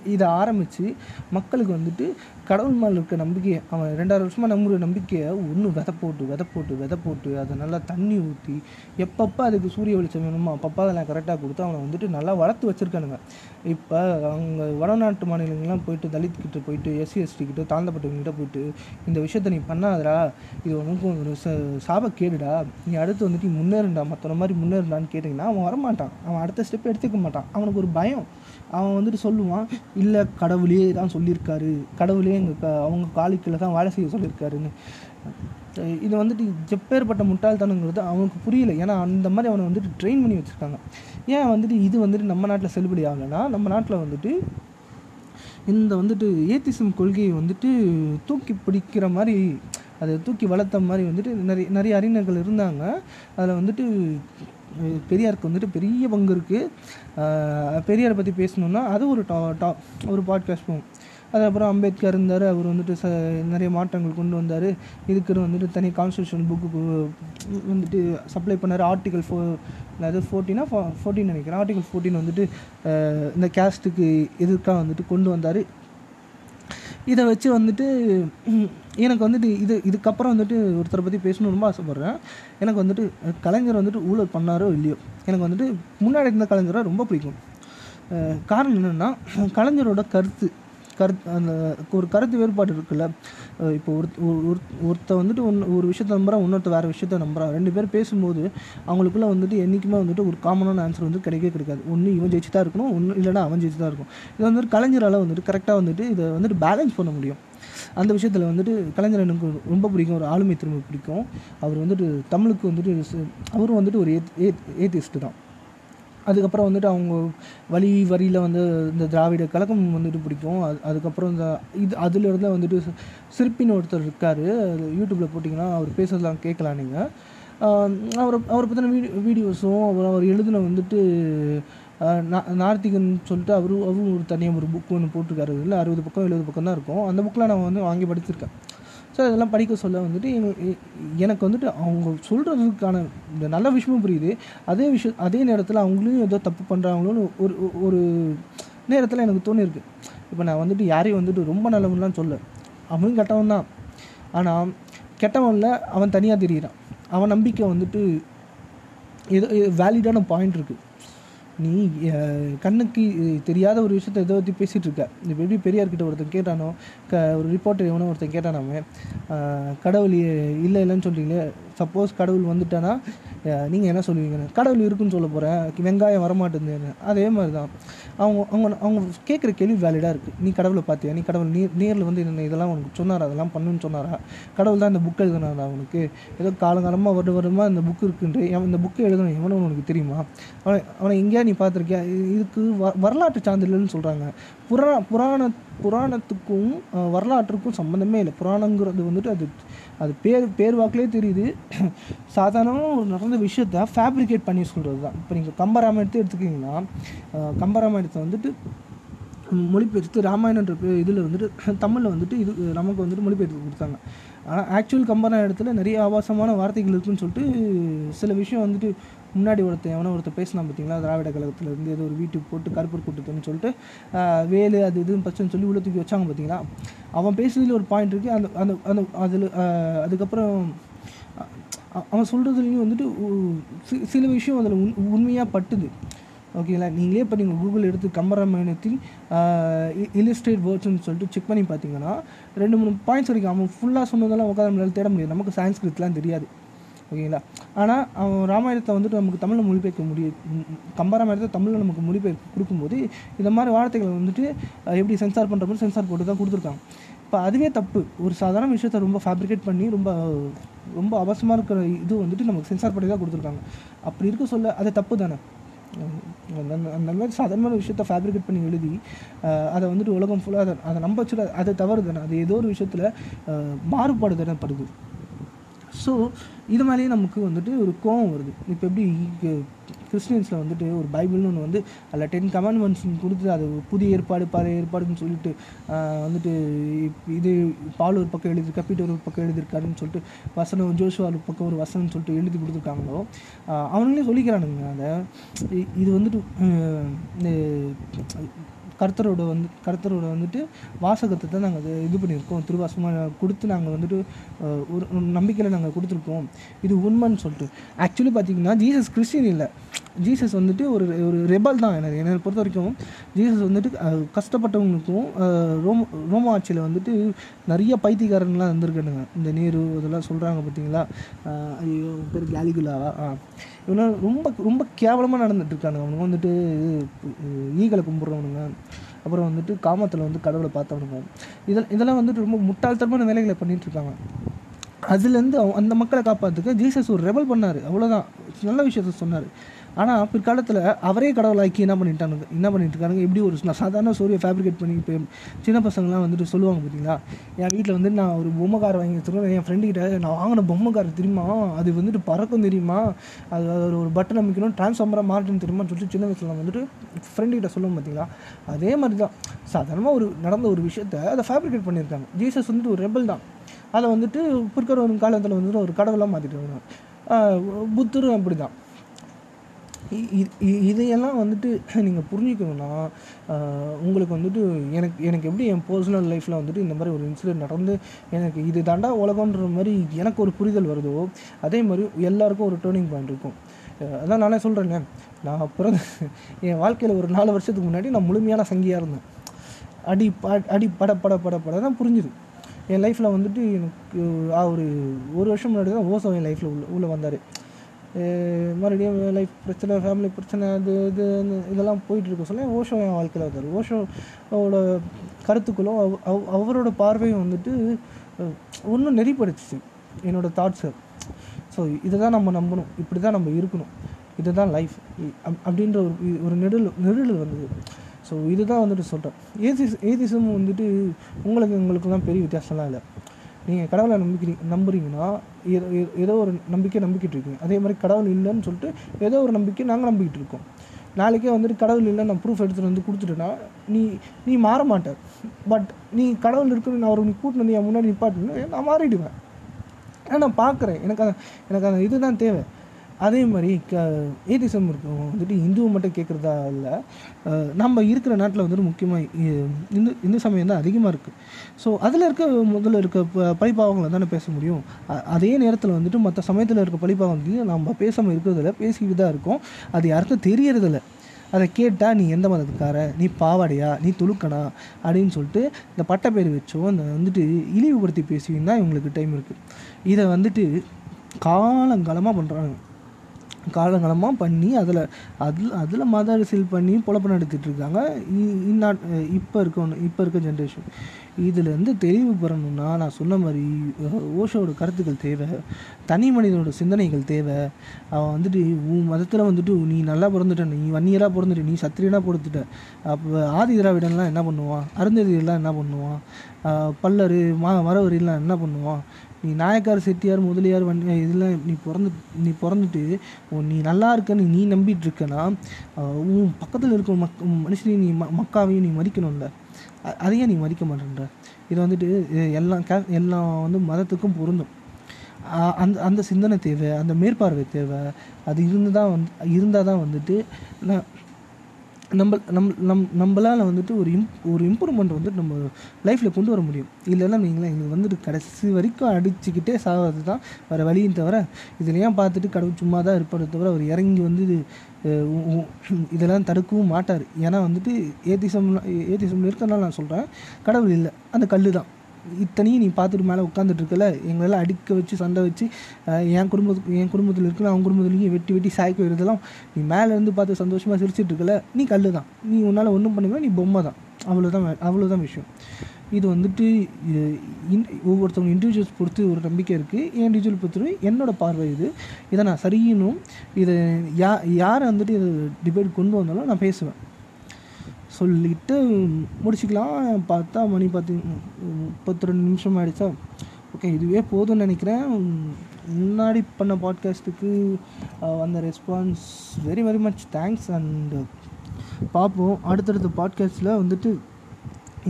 Speaker 1: இதை ஆரம்பித்து மக்களுக்கு வந்துட்டு கடவுள் மேலே இருக்க நம்பிக்கையை அவன் ரெண்டாயிரம் வருஷமாக நம்புகிற நம்பிக்கையை ஒன்று விதை போட்டு விதை போட்டு விதை போட்டு அதை நல்லா தண்ணி ஊற்றி எப்பப்போ அதுக்கு சூரிய வெளிச்சம் வேணுமோ அப்பப்போ அதெல்லாம் கரெக்டாக கொடுத்து அவனை வந்துட்டு நல்லா வளர்த்து வச்சுருக்கானுங்க. இப்போ அவங்க வடநாட்டு மாநிலங்கள்லாம் போயிட்டு தலித்கிட்ட போயிட்டு எஸ்சி எஸ்டிக்கிட்ட தாழ்ந்தப்பட்டவங்ககிட்ட போயிட்டு இந்த விஷயத்த நீ பண்ணாதடா இது உனக்கு ஒரு ச சாப கேடுடா நீ அடுத்து வந்துட்டு முன்னேறுண்டா மற்றவன மாதிரி முன்னேறுண்டான்னு கேட்டிங்கன்னா அவன் வரமாட்டான். அவன் அடுத்த ஸ்டெப் எடுத்துக்க மாட்டான். அவனுக்கு ஒரு பயம். அவன் வந்துட்டு சொல்லுவான் இல்லை கடவுளே தான் சொல்லியிருக்காரு. கடவுளே எங்கள் க அவங்க காலிக்கில் தான் வேலை செய்ய சொல்லியிருக்காருன்னு. இது வந்துட்டு எப்பேற்பட்ட முட்டாள்தனங்கிறது அவனுக்கு புரியல. ஏன்னா அந்த மாதிரி அவனை வந்துட்டு ட்ரெயின் பண்ணி வச்சுருக்காங்க. ஏன் வந்துட்டு இது வந்துட்டு நம்ம நாட்டில் செல்லுபடி ஆகலைன்னா நம்ம நாட்டில் வந்துட்டு இந்த வந்துட்டு ஏத்திசம் கொள்கையை வந்துட்டு தூக்கி பிடிக்கிற மாதிரி அதை தூக்கி வளர்த்த மாதிரி வந்துட்டு நிறைய நிறைய அறிஞர்கள் இருந்தாங்க. அதில் வந்துட்டு பெரியாருக்கு வந்துட்டு பெரிய பங்கு இருக்குது பெரியாரை பற்றி பேசணுன்னா அது ஒரு டா டா ஒரு பாட்காஸ்ட் போகும். அதுக்கப்புறம் அம்பேத்கர் இருந்தார். அவர் வந்துட்டு ச நிறைய மாற்றங்கள் கொண்டு வந்தார். இதுக்குன்னு வந்துட்டு தனி கான்ஸ்டியூஷன் புக்கு வந்துட்டு சப்ளை பண்ணார். ஆர்டிகல் ஃபோ அதாவது ஃபோர்டீனா ஃபோர்டீன் நினைக்கிறேன். ஆர்டிகல் ஃபோர்டீன் வந்துட்டு இந்த கேஸ்ட்டுக்கு எதிர்க்காக வந்துட்டு கொண்டு வந்தார். இதை வச்சு வந்துட்டு எனக்கு வந்துட்டு இது இதுக்கப்புறம் வந்துட்டு ஒருத்தரை பற்றி பேசணும் ரொம்ப ஆசைப்பட்றேன். எனக்கு வந்துட்டு கலைஞர் வந்துட்டு ஊழல் பண்ணாரோ இல்லையோ? எனக்கு வந்துட்டு முன்னாடி இருந்த கலைஞரை ரொம்ப பிடிக்கும். காரணம் என்னென்னா கலைஞரோட கருத்து கருத்து அந்த ஒரு கருத்து வேறுபாடு இருக்குல்ல. இப்போ ஒரு ஒரு ஒருத்த வந்துட்டு ஒன்று ஒரு விஷயத்த நம்புறா இன்னொருத்த வேறு விஷயத்த நம்புறான். ரெண்டு பேர் பேசும்போது அவங்களுக்குள்ள வந்துட்டு என்றைக்குமே வந்துட்டு ஒரு காமனான ஆன்சர் வந்து கிடைக்கவே கிடைக்காது. ஒன்று இவன் ஜெயிச்சு தான் இருக்கணும் ஒன்று இல்லைனா அவன் ஜெயிச்சு தான் இருக்கும் இது வந்துட்டு கலைஞரால் வந்துட்டு கரெக்டாக வந்துட்டு இதை வந்துட்டு பேலன்ஸ் பண்ண முடியும். அந்த விஷயத்தில் வந்துட்டு கலைஞர் எனக்கு ரொம்ப பிடிக்கும் ஒரு ஆளுமை திறமை பிடிக்கும். அவர் வந்துட்டு தமிழுக்கு வந்துட்டு அவரும் வந்துட்டு ஒரு ஏத் ஏத் ஏத்திஸ்ட்டு தான். அதுக்கப்புறம் வந்துட்டு அவங்க வழி வரியில் வந்து இந்த திராவிட கழகம் வந்துட்டு பிடிக்கும். அது அதுக்கப்புறம் இந்த இது அதிலிருந்து வந்துட்டு சிற்பின்னு ஒருத்தர் இருக்கார். யூடியூப்பில் போட்டிங்கன்னா அவர் பேசுறதெல்லாம் கேட்கலாம் நீங்கள் அவரை அவரை பற்றின வீடியோ வீடியோஸும் அப்புறம் அவர் எழுதின வந்துட்டு நா- நார்த்திகன் சொல்லிட்டு அவரும் அவரும் ஒரு தனியாக ஒரு புக் ஒன்று போட்டிருக்காரு. இல்லை அறுபது பக்கம் எழுபது பக்கம் தான் இருக்கும். அந்த புக்கில் நான் வந்து வாங்கி படிச்சிருக்கேன். ஸோ இதெல்லாம் படிக்க சொல்ல வந்துட்டு எனக்கு வந்துட்டு அவங்க சொல்கிறதுக்கான இந்த நல்ல விஷயமும் புரியுது. அதே விஷயம் அதே நேரத்தில் அவங்களையும் ஏதோ தப்பு பண்ணுறாங்களோன்னு ஒரு ஒரு- நேரத்தில் எனக்கு தோணியிருக்கு. இப்போ நான் வந்துட்டு யாரையும் வந்துட்டு ரொம்ப நல்லவன்லாம் சொல்ல. அவனும் கெட்டவன் தான். ஆனால் கெட்டவனில் அவன் தனியாக தெரியுறான். அவன் நம்பிக்கை வந்துட்டு ஏதோ வேலிடான பாயிண்ட் இருக்குது நீ கண்ணுக்கு தெரியாத ஒரு விஷயத்த எதை பற்றி பேசிகிட்டு இருக்க இப்போ எப்படி பெரியார்கிட்ட ஒருத்தன் கேட்டானோ க ஒரு ரிப்போர்ட்டர் எவனோ ஒருத்தன் கேட்டானாமே கடவுள் இல்லை இல்லைன்னு சொல்கிறீங்களே சப்போஸ் கடவுள் வந்துட்டானா நீங்கள் என்ன சொல்லுவீங்கன்னு. கடவுள் இருக்குன்னு சொல்ல போகிறேன் வெங்காயம் வரமாட்டேங்குதுன்னு. அதே மாதிரி தான் அவங்க அவங்க அவங்க கேட்குற கேள்வி வேலிடாக இருக்குது நீ கடவுளை பார்த்தியா? நீ கடவுள் நீ நேரில் வந்து என்ன இதெல்லாம் உனக்கு சொன்னாரா? அதெல்லாம் பண்ணுன்னு சொன்னாரா? கடவுள் தான் இந்த புக் எழுதுனாரா அவனுக்கு ஏதோ காலங்காலமாக வருட வருடமாக இந்த புக் இருக்குன்ட்டு எவன் இந்த புக்கு எழுதணும் எவனோ உனக்கு தெரியுமா? அவனை அவனை எங்கேயா நீ பார்த்துருக்கியா? இதுக்கு வ வரலாற்று சான்றிதழ்னு சொல்கிறாங்க புரா புராண புராணத்துக்கும் வரலாற்றுக்கும் சம்மந்தமே இல்லை. புராணங்கிறது வந்துட்டு அது அது பேர் பேர் வாக்கிலே தெரியுது. சாதாரணமாக ஒரு நடந்த விஷயத்த ஃபேப்ரிகேட் பண்ணி சொல்கிறது தான் இப்போ நீங்கள் கம்பராமாயணத்தை எடுத்துக்கிங்கன்னா கம்பராமாயணத்தை வந்துட்டு மொழிபெயர்த்து ராமாயணன்ற இதில் வந்துட்டு தமிழில் வந்துட்டு இது நமக்கு வந்துட்டு மொழிபெயர்த்து கொடுத்தாங்க. ஆனால் ஆக்சுவல் கம்பராமாயணத்தில் நிறைய ஆபாசமான வார்த்தைகள் இருக்குன்னு சொல்லிட்டு சில விஷயம் வந்துட்டு முன்னாடி ஒருத்தன் எவனோ ஒருத்தர் பேசினா பார்த்தீங்களா திராவிட கழகத்தில் இருந்து ஏதோ ஒரு வீட்டுக்கு போட்டு கருப்பர் கூட்டத்துன்னு சொல்லிட்டு வேலு அது இதுன்னு பச்சைன்னு சொல்லி உள்ள தூக்கி வச்சாங்க பார்த்தீங்களா அவன் பேசுனதில் ஒரு பாயிண்ட் இருக்குது அந்த அந்த அந்த அதில் அதுக்கப்புறம் அவன் சொல்கிறதுலையும் வந்துட்டு சி- சில விஷயம் அதில் உண் உண்மையாக பட்டுது. ஓகேங்களா நீங்களே இப்போ நீங்கள் கூகுள் எடுத்து கம்பராமாயணத்தில் இலிஸ்ட்ரேட் வேர்ட்ஸ்னு சொல்லிட்டு செக் பண்ணி பார்த்தீங்கன்னா ரெண்டு மூணு பாயிண்ட்ஸ் வரைக்கும் அவன் ஃபுல்லாக சொன்னதெல்லாம் உட்கார நம்மளால் தேட முடியாது. நமக்கு சான்ஸ்கிரிட்லாம் தெரியாது. ஓகேங்களா ஆனால் அவன் ராமாயணத்தை வந்துட்டு நமக்கு தமிழில் மொழிபெயர்க்க முடியும் கம்பராமாயணத்தை தமிழில் நமக்கு மொழிபெயர்ப்பு கொடுக்கும்போது இந்த மாதிரி வார்த்தைகளை வந்துட்டு எப்படி சென்சார் பண்ணுற மாதிரி சென்சார் போட்டு தான் கொடுத்துருக்காங்க. அப்போ அதுவே தப்பு. ஒரு சாதாரண விஷயத்த ரொம்ப ஃபேப்ரிகேட் பண்ணி ரொம்ப ரொம்ப அவசரமாக இருக்கிற இது வந்துட்டு நமக்கு சென்சார் பண்ணி தான் கொடுத்துருக்காங்க. அப்படி இருக்க சொல்ல அது தப்பு தானே? அந்த மாதிரி சாதாரணமான விஷயத்த ஃபேப்ரிகேட் பண்ணி எழுதி அதை வந்துட்டு உலகம் ஃபுல்லாக அதை அதை நம்ப வச்சுல அதை தவறு தானே? அது ஏதோ ஒரு விஷயத்தில் மாறுபாடு தானே படுது. ஸோ இது மேலேயே நமக்கு வந்துட்டு ஒரு கோவம் வருது. இப்போ எப்படி கிறிஸ்டியன்ஸில் வந்துட்டு ஒரு பைபிள்னு ஒன்று வந்து அதில் டென் கமெண்ட்மெண்ட்ஸ் கொடுத்து அது புதிய ஏற்பாடு பழைய ஏற்பாடுன்னு சொல்லிட்டு வந்துட்டு இது பால் ஒரு பக்கம் எழுதியிருக்கா பீட்டர் ஒரு பக்கம் எழுதியிருக்காருன்னு சொல்லிட்டு வசனம் ஜோஷுவா ஒரு பக்கம் ஒரு வசனம்னு சொல்லிட்டு எழுதி கொடுத்துருக்காங்களோ அவனுங்களே சொல்லிக்கிறானுங்க அதை. இது வந்துட்டு இந்த கர்த்தரோட வந்து கர்த்தரோட வந்துட்டு வாசகத்தை தான் நாங்கள் இது பண்ணியிருக்கோம். திருவாசமாக கொடுத்து நாங்கள் வந்துட்டு ஒரு நம்பிக்கையில் நாங்கள் கொடுத்துருக்கோம். இது உண்மைன்னு சொல்லிட்டு. ஆக்சுவலி பார்த்தீங்கன்னா ஜீசஸ் கிறிஸ்டின் இல்லை. ஜீசஸ் வந்துட்டு ஒரு ஒரு ரெபல் தான். எனக்கு என்னை பொறுத்த வரைக்கும் ஜீசஸ் வந்துட்டு கஷ்டப்பட்டவங்களுக்கும் அஹ், ரோம ரோம ஆட்சியில் வந்துட்டு நிறைய பைத்தியக்காரங்களாம் இருந்திருக்கானுங்க இந்த நேரு இதெல்லாம் சொல்கிறாங்க பார்த்தீங்களா ஐயோ பேர் கேலிகுலாவா ஆ ரொம்ப ரொம்ப கேவலமாக நடந்துட்டுருக்கானுங்க. அவனுங்க வந்துட்டு ஈகலை ஈகளை கும்பிட்றவனுங்க. அப்புறம் வந்துட்டு காமத்தில் வந்து கடவுளை பார்த்தவனுங்க. இதெல்லாம் இதெல்லாம் வந்துட்டு ரொம்ப முட்டாள்தனமான வேலைகளை பண்ணிகிட்ருக்காங்க அதுலேருந்து அந்த மக்களை காப்பாற்றுக்க ஜீசஸ் ஒரு ரெபல் பண்ணார். அவ்வளோதான் நல்ல விஷயத்த சொன்னார். ஆனால் பிற்காலத்தில் அவரே கடவுளாக்கி என்ன பண்ணிட்டானுங்க? என்ன பண்ணிட்டு இருக்கானுங்க எப்படி ஒரு சாதாரண ஸ்டோரியை ஃபேப்ரிகேட் பண்ணி இப்போ சின்ன பசங்களாம் வந்துட்டு சொல்லுவாங்க பார்த்தீங்களா என் வீட்டில் வந்து நான் ஒரு பொம்மை கார் வாங்கி வச்சுருக்கேன். என் ஃப்ரெண்டு கிட்ட நான் வாங்கின பொம்மை கார் தெரியுமா? அது வந்துட்டு பறக்கும் தெரியுமா? அது அது ஒரு பட்டன் அமைக்கணும் டிரான்ஸ்ஃபார்மராக மாட்டணும் தெரியுமான்னு சொல்லிட்டு சின்ன வயசில் நான் வந்துட்டு ஃப்ரெண்டுக்கிட்ட சொல்லுவோம் பார்த்தீங்களா அதே மாதிரி தான் சாதாரணமாக ஒரு நடந்த ஒரு விஷயத்த அதை ஃபேப்ரிகேட் பண்ணியிருக்காங்க. ஜீசஸ் வந்துட்டு ஒரு ரெபல் தான். அதை வந்துட்டு பிற்கிற ஒரு காலத்தில் வந்துட்டு ஒரு கடவுளாக மாற்றிட்டு வருவாங்க புத்தரும் அப்படி தான் இதையெல்லாம் வந்துட்டு நீங்கள் புரிஞ்சுக்கணும்னா உங்களுக்கு வந்துட்டு எனக்கு எனக்கு எப்படி என் பர்சனல் லைஃப்பில் வந்துட்டு இந்த மாதிரி ஒரு இன்சிடென்ட் நடந்து எனக்கு இது தாண்டா உலகன்ற மாதிரி எனக்கு ஒரு புரிதல் வருதோ அதே மாதிரி எல்லாருக்கும் ஒரு டேர்னிங் பாயிண்ட் இருக்கும். அதான் நானே சொல்கிறேனே நான் பிறந்த என் வாழ்க்கையில் ஒரு நாலு வருஷத்துக்கு முன்னாடி நான் முழுமையான சங்கியாக இருந்தேன். அடி ப அடி பட பட பட பட தான் புரிஞ்சுது. என் லைஃப்பில் வந்துட்டு எனக்கு ஒரு ஒரு வருஷம் முன்னாடி தான் ஓசோ என் லைஃப்பில் உள்ள உள்ளே வந்தார். மறுபடியும் லைஃப் பிரச்சனை ஃபேமிலி பிரச்சனை அது இது இதெல்லாம் போயிட்டுருக்கோம். சொல்லி சொல்ல ஓஷோ என் வாழ்க்கையில் வந்தார். ஓஷோவோட கருத்துக்களும் அவ் அவரோட பார்வையும் வந்துட்டு ஒன்றும் நெறிப்படுத்துச்சு என்னோட தாட்ஸை ஸோ இதை தான் நம்ம நம்பணும். இப்படி தான் நம்ம இருக்கணும். இதுதான் லைஃப் அப்படின்ற ஒரு ஒரு நெடுல் நெருடல் வந்தது. ஸோ இதுதான் வந்துட்டு சொல்கிறேன் ஏதிஸ் ஏதிசம் வந்துட்டு உங்களுக்கு உங்களுக்குலாம் பெரிய வித்தியாசம்லாம் இல்லை. நீங்கள் கடவுளை நம்பிக்கிறீங்க நம்புறீங்கன்னா ஏதோ ஏதோ ஒரு நம்பிக்கை நம்பிக்கிட்டு இருக்கீங்க. அதே மாதிரி கடவுள் இல்லைன்னு சொல்லிட்டு ஏதோ ஒரு நம்பிக்கை நாங்கள் நம்பிக்கிட்டு இருக்கோம். நாளைக்கே வந்துட்டு கடவுள் இல்லை நான் ப்ரூஃப் எடுத்துகிட்டு வந்து கொடுத்துட்டேன்னா நீ நீ மாற மாட்ட. பட் நீ கடவுள் இருக்குன்னு நான் ஒரு நீ கூட்டினு வந்து என் முன்னாடி நிப்பாட்டுன்னு நான் மாறிடுவேன். ஏன்னா நான் பார்க்குறேன். எனக்கு அந்த எனக்கு அந்த இதுதான் தேவை. அதே மாதிரி க ஏதிசம் இருக்கும் வந்துட்டு இந்துவை மட்டும் கேட்குறதா இல்லை நம்ம இருக்கிற நாட்டில் வந்துட்டு முக்கியமாக இந்து இந்து சமயம் தான் அதிகமாக இருக்குது ஸோ அதில் இருக்க முதல்ல இருக்க ப- பழிபாவங்களை தானே பேச முடியும். அதே நேரத்தில் வந்துட்டு மற்ற சமயத்தில் இருக்க பழிபாவங்களையும் நம்ம பேசாமல் இருக்கிறதில்ல பேசிக்கிட்டு தான் இருக்கோம். அது யாருக்கும் தெரியறதில்ல. அதை கேட்டால் நீ எந்த மதத்துக்கார? நீ பாவாடையா? நீ துலுக்கனா? அப்படின்னு சொல்லிட்டு இந்த பட்டப்பேர் வச்சோ அந்த வந்துட்டு இழிவுபடுத்தி பேசுவீங்கன்னா இவங்களுக்கு டைம் இருக்குது இதை வந்துட்டு காலங்காலமாக பண்ணுறாங்க காலங்காலமாக பண்ணி அதில் அதில் அதில் மத அரசியல் பண்ணி பொழப்பு நடத்திட்டு இருக்காங்க. இ- இந்நாட் இப்போ இருக்க இப்போ இருக்க ஜென்ரேஷன் இதுலேருந்து தெளிவு பெறணும்னா நான் சொன்ன மாதிரி ஓஷோட கருத்துக்கள் தேவை. தனி மனிதனோட சிந்தனைகள் தேவை. அவன் வந்துட்டு உன் மதத்தில் வந்துட்டு நீ நல்லா பிறந்துட்ட நீ வன்னியராக பிறந்துட்ட நீ சத்திரியனாக பிறந்துட்ட. அப்போ ஆதி திராவிடன்லாம் என்ன பண்ணுவான்? அருந்ததியெல்லாம் என்ன பண்ணுவான்? பல்லரு பல்லர் மா மரவரிலாம் என்ன பண்ணுவான்? நீ நாயக்கார் செட்டியார் முதலியார் வண்டி இதெல்லாம் நீ பிறந்து நீ பிறந்துட்டு நீ நல்லா இருக்கன்னு நீ நம்பிட்டு இருக்கனா உன் பக்கத்தில் இருக்கிற மக் மனுஷனையும் நீ ம மக்காவையும் நீ மதிக்கணும்ல. அதையே நீ மதிக்க மாட்டேன்ற. இது வந்துட்டு எல்லா எல்லாம் கே எல்லாம் வந்து மதத்துக்கும் பொருந்தும். அந்த அந்த சிந்தனை தேவை அந்த மேற்பார்வை தேவை. அது இருந்து தான் வந்து இருந்தால் தான் வந்துட்டு நான் நம்ம நம் நம் நம்மளால் வந்துட்டு ஒரு இம் ஒரு இம்ப்ரூவ்மெண்ட் வந்துட்டு நம்ம லைஃப்பில் கொண்டு வர முடியும். இல்லைன்னா நீங்களே எங்களுக்கு வந்துட்டு கடைசி வரைக்கும் அடிச்சுக்கிட்டே சாகிறது தான் வேறு வழியும் தவிர இதுலையும் பார்த்துட்டு கடவுள் சும்மா தான் இருப்பதை தவிர அவர் இறங்கி வந்து இது இதெல்லாம் தடுக்கவும் மாட்டார். ஏன்னா வந்துட்டு ஏத்திசம் ஏத்திசம் இருக்கிறதுனால நான் சொல்கிறேன் கடவுள் இல்லை அந்த கல் தான் இத்தனையும் நீ பார்த்துட்டு மேலே உட்காந்துட்டு இருக்கல எங்களெல்லாம் அடிக்க வச்சு சண்டை வச்சு என் குடும்பத்துக்கு என் குடும்பத்தில் இருக்கிற அவங்க குடும்பத்துலேயும் வெட்டி வெட்டி சாய்க்க வைக்கிறதெல்லாம் நீ மேலே இருந்து பார்த்து சந்தோஷமாக சிரிச்சிட்டு இருக்கல நீ கல் தான் நீ உன்னால் ஒன்றும் பண்ணுவ நீ பொம்மை தான் அவ்வளோதான் அவ்வளோதான் விஷயம். இது வந்துட்டு இன் ஒவ்வொருத்தவங்க இண்டிவிஜுவல்ஸ் பொறுத்து ஒரு நம்பிக்கை இருக்குது என் இண்டிவிஜுவல் பொறுத்து என்னோடய பார்வை இது. இதை நான் சரியினும் இதை யா யாரை வந்துட்டு இதை டிபேட் கொண்டு வந்தாலும் நான் பேசுவேன். சொல்லிட்டு முடிச்சுக்கலாம். பார்த்தா மணி பார்த்து முப்பத்தி ரெண்டு நிமிஷம் ஆகிடுச்சா ஓகே இதுவே போதும்னு நினைக்கிறேன். முன்னாடி பண்ண பாட்காஸ்ட்டுக்கு வந்த response very very much thanks and பார்ப்போம். அடுத்தடுத்த பாட்காஸ்ட்டில் வந்துட்டு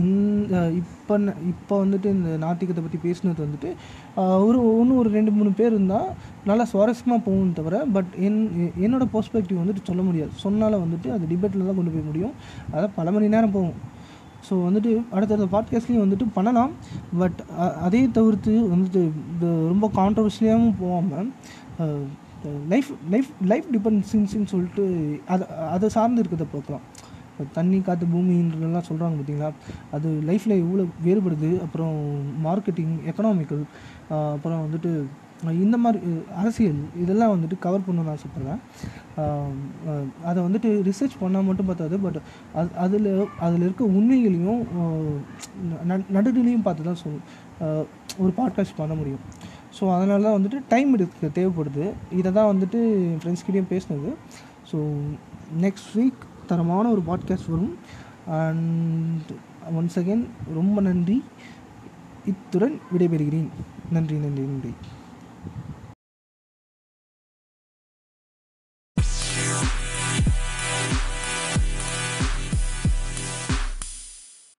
Speaker 1: இந்த இப்போ இப்போ வந்துட்டு இந்த நாத்திகத்தை பற்றி பேசுனது வந்துட்டு ஒரு இன்னும் ஒரு ரெண்டு மூணு பேர் இருந்தால் நல்லா சுவாரஸ்யமாக போகும் தவிர பட் என் என்னோட பெர்ஸ்பெக்டிவ் வந்துட்டு சொல்ல முடியாது. சொன்னால வந்துட்டு அது டிபேட்டில் தான் கொண்டு போய் முடியும். அதை பல மணி நேரம் போகும். ஸோ வந்துட்டு அடுத்தடுத்த பாட்காஸ்ட்லேயும் வந்துட்டு பண்ணலாம். பட் அதே தவிர்த்து வந்துட்டு ரொம்ப கான்ட்ரவர்ஷியலாகவும் போகாமல் லைஃப் லைஃப் லைஃப் டிபெண்டன்சின்னு சொல்லிட்டு அதை அதை சார்ந்து இருக்கிறத பார்க்கலாம் இப்போ தண்ணி காற்று பூமின்றதெல்லாம் சொல்கிறாங்க பார்த்தீங்களா அது லைஃப்பில் எவ்வளோ வேறுபடுது. அப்புறம் மார்க்கெட்டிங் எக்கனாமிக்கல் அப்புறம் வந்துட்டு இந்த மாதிரி அரசியல் இதெல்லாம் வந்துட்டு கவர் பண்ணணும்னு ஆசைப்பட்றேன். அதை வந்துட்டு ரிசர்ச் பண்ணால் மட்டும் பார்த்தாது பட் அது அதில் அதில் இருக்க உண்மைகளையும் நடுநிலையும் பார்த்து தான் சொல்லும் ஒரு பாட்காஸ்ட் பண்ண முடியும். ஸோ அதனால தான் வந்துட்டு டைம் எடுக்க தேவைப்படுது. இதை தான் வந்துட்டு என் ஃப்ரெண்ட்ஸ்கிட்டையும் பேசினது. ஸோ நெக்ஸ்ட் வீக் தரமான ஒரு பாட்காஸ்ட் வரும். அண்ட் ஒன்ஸ் அகேன் ரொம்ப நன்றி. இத்துடன் விடைபெறுகிறேன். நன்றி நன்றி நன்றி.